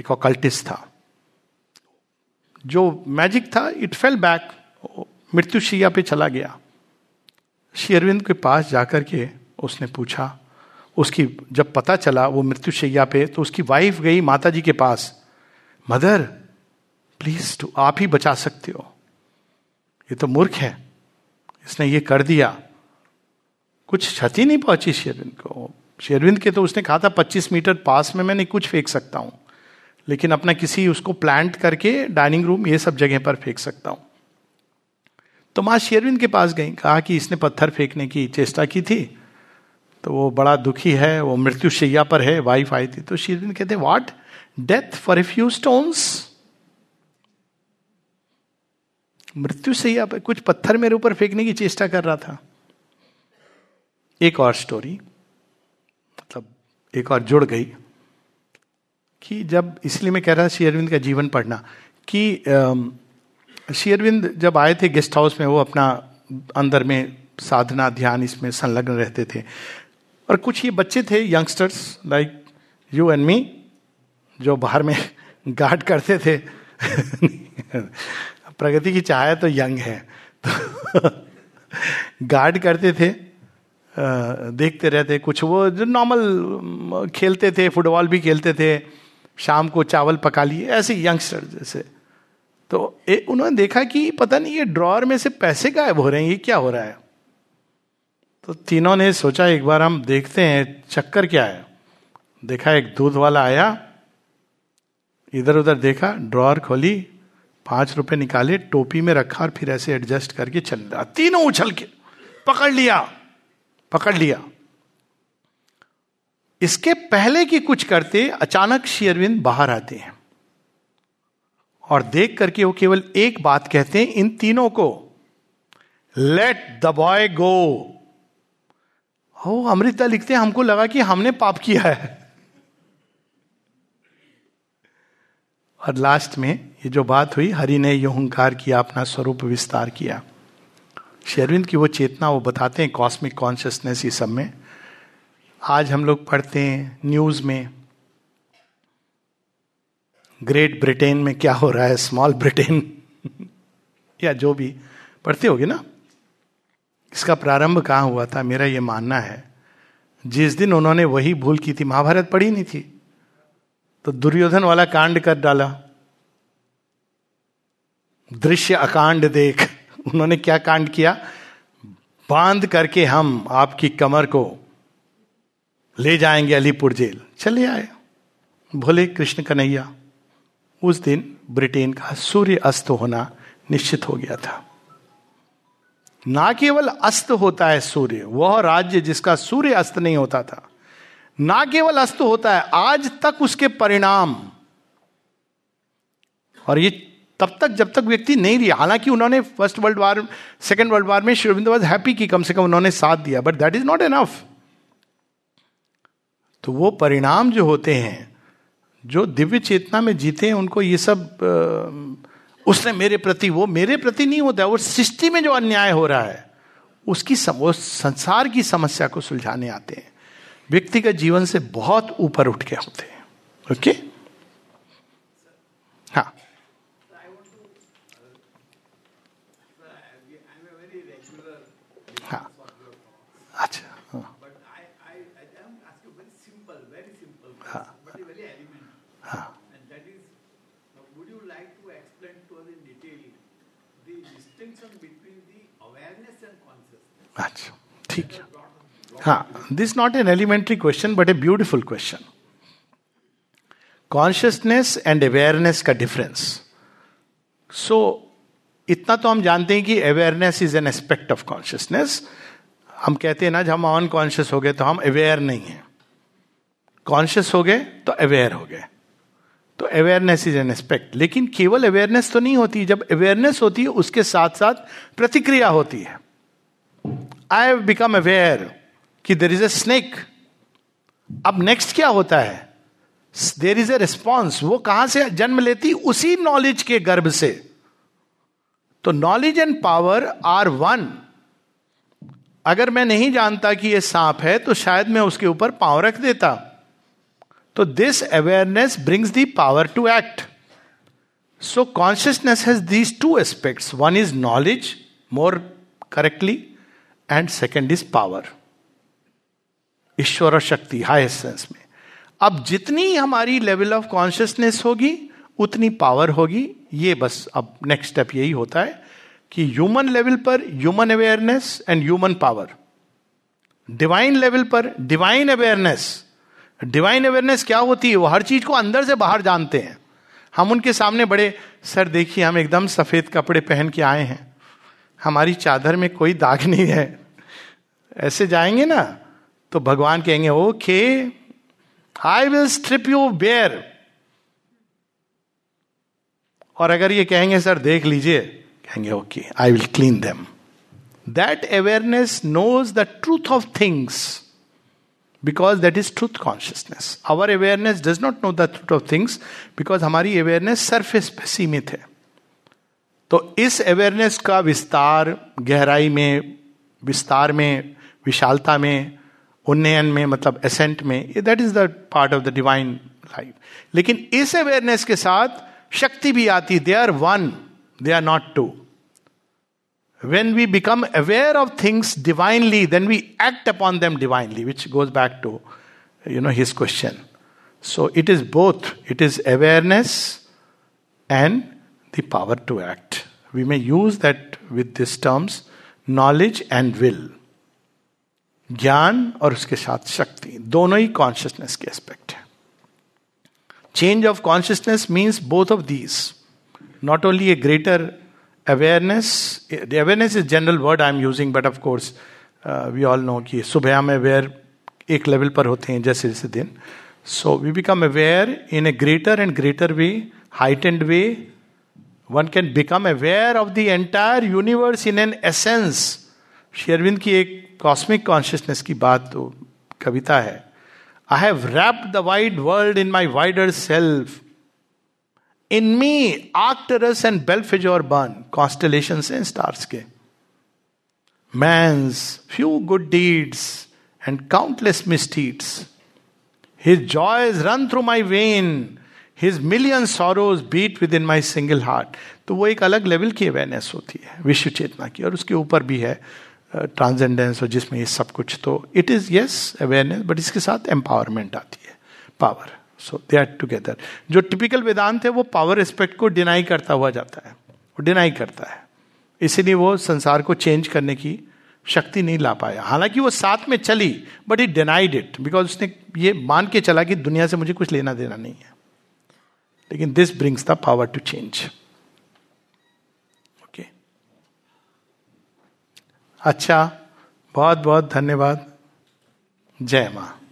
एक अकल्टिस्ट था। जो मैजिक था इट फेल बैक मृत्युशैया पे चला गया। श्री अरविंद के पास जाकर के उसने पूछा, उसकी जब पता चला वो मृत्युशैया पे तो उसकी वाइफ गई माता जी के पास, मदर प्लीज़ टू आप ही बचा सकते हो। ये तो मूर्ख है। इसने ये कर दिया। कुछ क्षति नहीं पहुँची शेरविंद को। शेरविंद के तो उसने कहा था 25 मीटर पास में मैं नहीं, कुछ फेंक सकता हूँ। लेकिन अपना किसी उसको प्लांट करके डाइनिंग रूम ये सब जगह पर फेंक सकता हूँ। तो माँ शेरविंद के पास गई, कहा कि इसने पत्थर फेंकने की चेष्टा की थी तो वो बड़ा दुखी है, वो मृत्यु शैया पर है वाइफ आई थी। तो शेरविंद कहते what death for a few stones मृत्यु शैया पर कुछ पत्थर मेरे ऊपर फेंकने की चेष्टा कर रहा था। एक और स्टोरी मतलब एक और जुड़ गई, कि जब इसलिए मैं कह रहा श्री अरविंद का जीवन पढ़ना, कि श्री अरविंद जब आए थे गेस्ट हाउस में, वो अपना अंदर में साधना, ध्यान इसमें संलग्न रहते थे। और कुछ ये बच्चे थे youngsters like you and me जो बाहर में गार्ड करते थे। प्रगति की चाहे तो यंग है। तो गार्ड करते थे। देखते रहते कुछ वो जो नॉर्मल खेलते थे फुटबॉल भी खेलते थे शाम को चावल पका लिए ऐसे यंगस्टर जैसे। तो ए, उन्होंने देखा कि पता नहीं ये ड्रॉर में से पैसे गायब हो रहे हैं ये क्या हो रहा है? तो तीनों ने सोचा एक बार हम देखते हैं चक्कर क्या है? देखा एक दूध वाला आया इधर उधर देखा ड्रॉर खोली पाँच रुपए निकाले टोपी में रखा और फिर ऐसे एडजस्ट करके चल रहा तीनों उछल के पकड़ लिया। पकड़ लिया। इसके पहले की कुछ करते अचानक शेयरविंद बाहर आते हैं और देख करके वो केवल एक बात कहते हैं, इन तीनों को लेट द बॉय गो हो अमृता लिखते हैं, हमको लगा कि हमने पाप किया है। और लास्ट में ये जो बात हुई, हरि ने यहंकार किया, अपना स्वरूप विस्तार किया। शेरविंद की वो चेतना वो बताते हैं कॉस्मिक कॉन्शियसनेस ये सब में। आज हम लोग पढ़ते हैं न्यूज़ में ग्रेट ब्रिटेन में क्या हो रहा है स्मॉल ब्रिटेन या जो भी, पढ़ते होगे ना? इसका प्रारंभ कहाँ हुआ था, मेरा ये मानना है। जिस दिन उन्होंने वही भूल की थी, महाभारत पढ़ी नहीं थी तो दुर्योधन वाला कांड कर डाला। दृश्य अकांड देख उन्होंने क्या कांड किया? बाँध करके हम आपकी कमर को ले जाएँगे अलीपुर जेल। चले आए। भोले कृष्ण कन्हैया, उस दिन ब्रिटेन का सूर्य अस्त होना निश्चित हो गया था। ना केवल अस्त होता है सूर्य, वह राज्य जिसका सूर्य अस्त नहीं होता था, ना केवल अस्त होता है, आज तक उसके परिणाम, और ये तब तक जब तक व्यक्ति नहीं रिया हालाँकि उन्होंने first world war second world war में शिविंद वॉज़ हैप्पी कि कम से कम उन्होंने साथ दिया but that is not enough तो वो परिणाम जो होते हैं जो दिव्य चेतना में जीते हैं उनको ये सब उसने मेरे प्रति वो मेरे प्रति नहीं होता वो सृष्टि में जो अन्याय हो रहा है उसकी सम, वो संसार की समस्या को सुलझाने आते हैं। व्यक्तिगत जीवन से बहुत ऊपर उठ के होते हैं। ओके? हाँ हाँ अच्छा अच्छा ठीक है। हाँ this not an elementary question but a beautiful question consciousness and awareness का डिफरेंस सो इतना तो हम जानते हैं कि awareness is an aspect of consciousness हम कहते हैं ना, जब हम अनकॉन्शियस हो गए तो हम अवेयर नहीं है। कॉन्शियस हो गए तो अवेयर हो गए। तो अवेयरनेस इज़ एन एस्पेक्ट लेकिन केवल अवेयरनेस तो नहीं होती। जब अवेयरनेस होती है, उसके साथ साथ प्रतिक्रिया होती है। आई हैव बिकम अवेयर कि देर इज़ ए स्नेक अब नेक्स्ट क्या होता है? देर इज़ ए रिस्पॉन्स वो कहाँ से जन्म लेती? उसी नॉलेज के गर्भ से। तो knowledge and power are one अगर मैं नहीं जानता कि ये सांप है तो शायद मैं उसके ऊपर पाँव रख देता। तो this awareness brings the power to act so consciousness has these two aspects one is knowledge more correctly and second is power ईश्वर शक्ति हाई सेंस में। अब जितनी हमारी लेवल ऑफ़ कॉन्शियसनेस होगी, उतनी पावर होगी। ये बस अब नेक्स्ट स्टेप यही होता है कि ह्यूमन लेवल पर human awareness and human power divine level पर डिवाइन अवेयरनेस डिवाइन अवेयरनेस क्या होती है? वो हर चीज़ को अंदर से बाहर जानते हैं। हम उनके सामने बड़े, सर देखिए, हम एकदम सफ़ेद कपड़े पहन के आए हैं। हमारी चादर में कोई दाग नहीं है। ऐसे जाएँगे ना तो भगवान कहेंगे, okay I will strip you bare और अगर ये कहेंगे, सर, देख लीजिए, कहेंगे, okay I will clean them that awareness knows the truth of things because that is truth consciousness our awareness does not know the truth of things because हमारी awareness surface पे सीमित है। तो इस अवेयरनेस का विस्तार, गहराई में, विस्तार में, विशालता में, उन्नयन में मतलब एसेंट में that is the part of the divine life लेकिन इस अवेयरनेस के साथ शक्ति भी आती they are one they are not two when we become aware of things divinely then we act upon them divinely which goes back to you know his question so it is both it is awareness and the power to act. We may use that with these terms, knowledge and will. ज्ञान और उसके साथ शक्ति, दोनों ही consciousness के aspect है change of consciousness means both of these not only a greater awareness awareness is general word I am using but of course we all know कि सुबह हम अवेयर एक लेवल पर होते हैं, जैसे जैसे दिन so we become aware in a greater and greater way height and way one can become aware of the entire universe in an essence शेरविंद की एक कॉस्मिक कॉन्शियसनेस की बात तो कविता है I have wrapped the wide world in my wider self in me actors and belfries और burn constellation and stars के man's few good deeds and countless misdeeds his joys run through my vein his million sorrows beat within my single heart तो वो एक अलग level की awareness होती है, विश्व चेतना की, और उसके ऊपर भी है ट्रांसजेंडेंस और जिसमें ये सब कुछ। तो it is yes awareness but इसके साथ एम्पावरमेंट आती है power so they are together जो टिपिकल वेदांत है, वो पावर एस्पेक्ट को डिनाई करता हुआ जाता है, वो डिनाई करता है। इसीलिए वो संसार को चेंज करने की शक्ति नहीं ला पाया। हालाँकि वो साथ में चली but it denied it because उसने ये मान के चला कि दुनिया से मुझे कुछ लेना देना नहीं है। लेकिन this brings the power to change okay अच्छा बहुत बहुत धन्यवाद। जय माँ।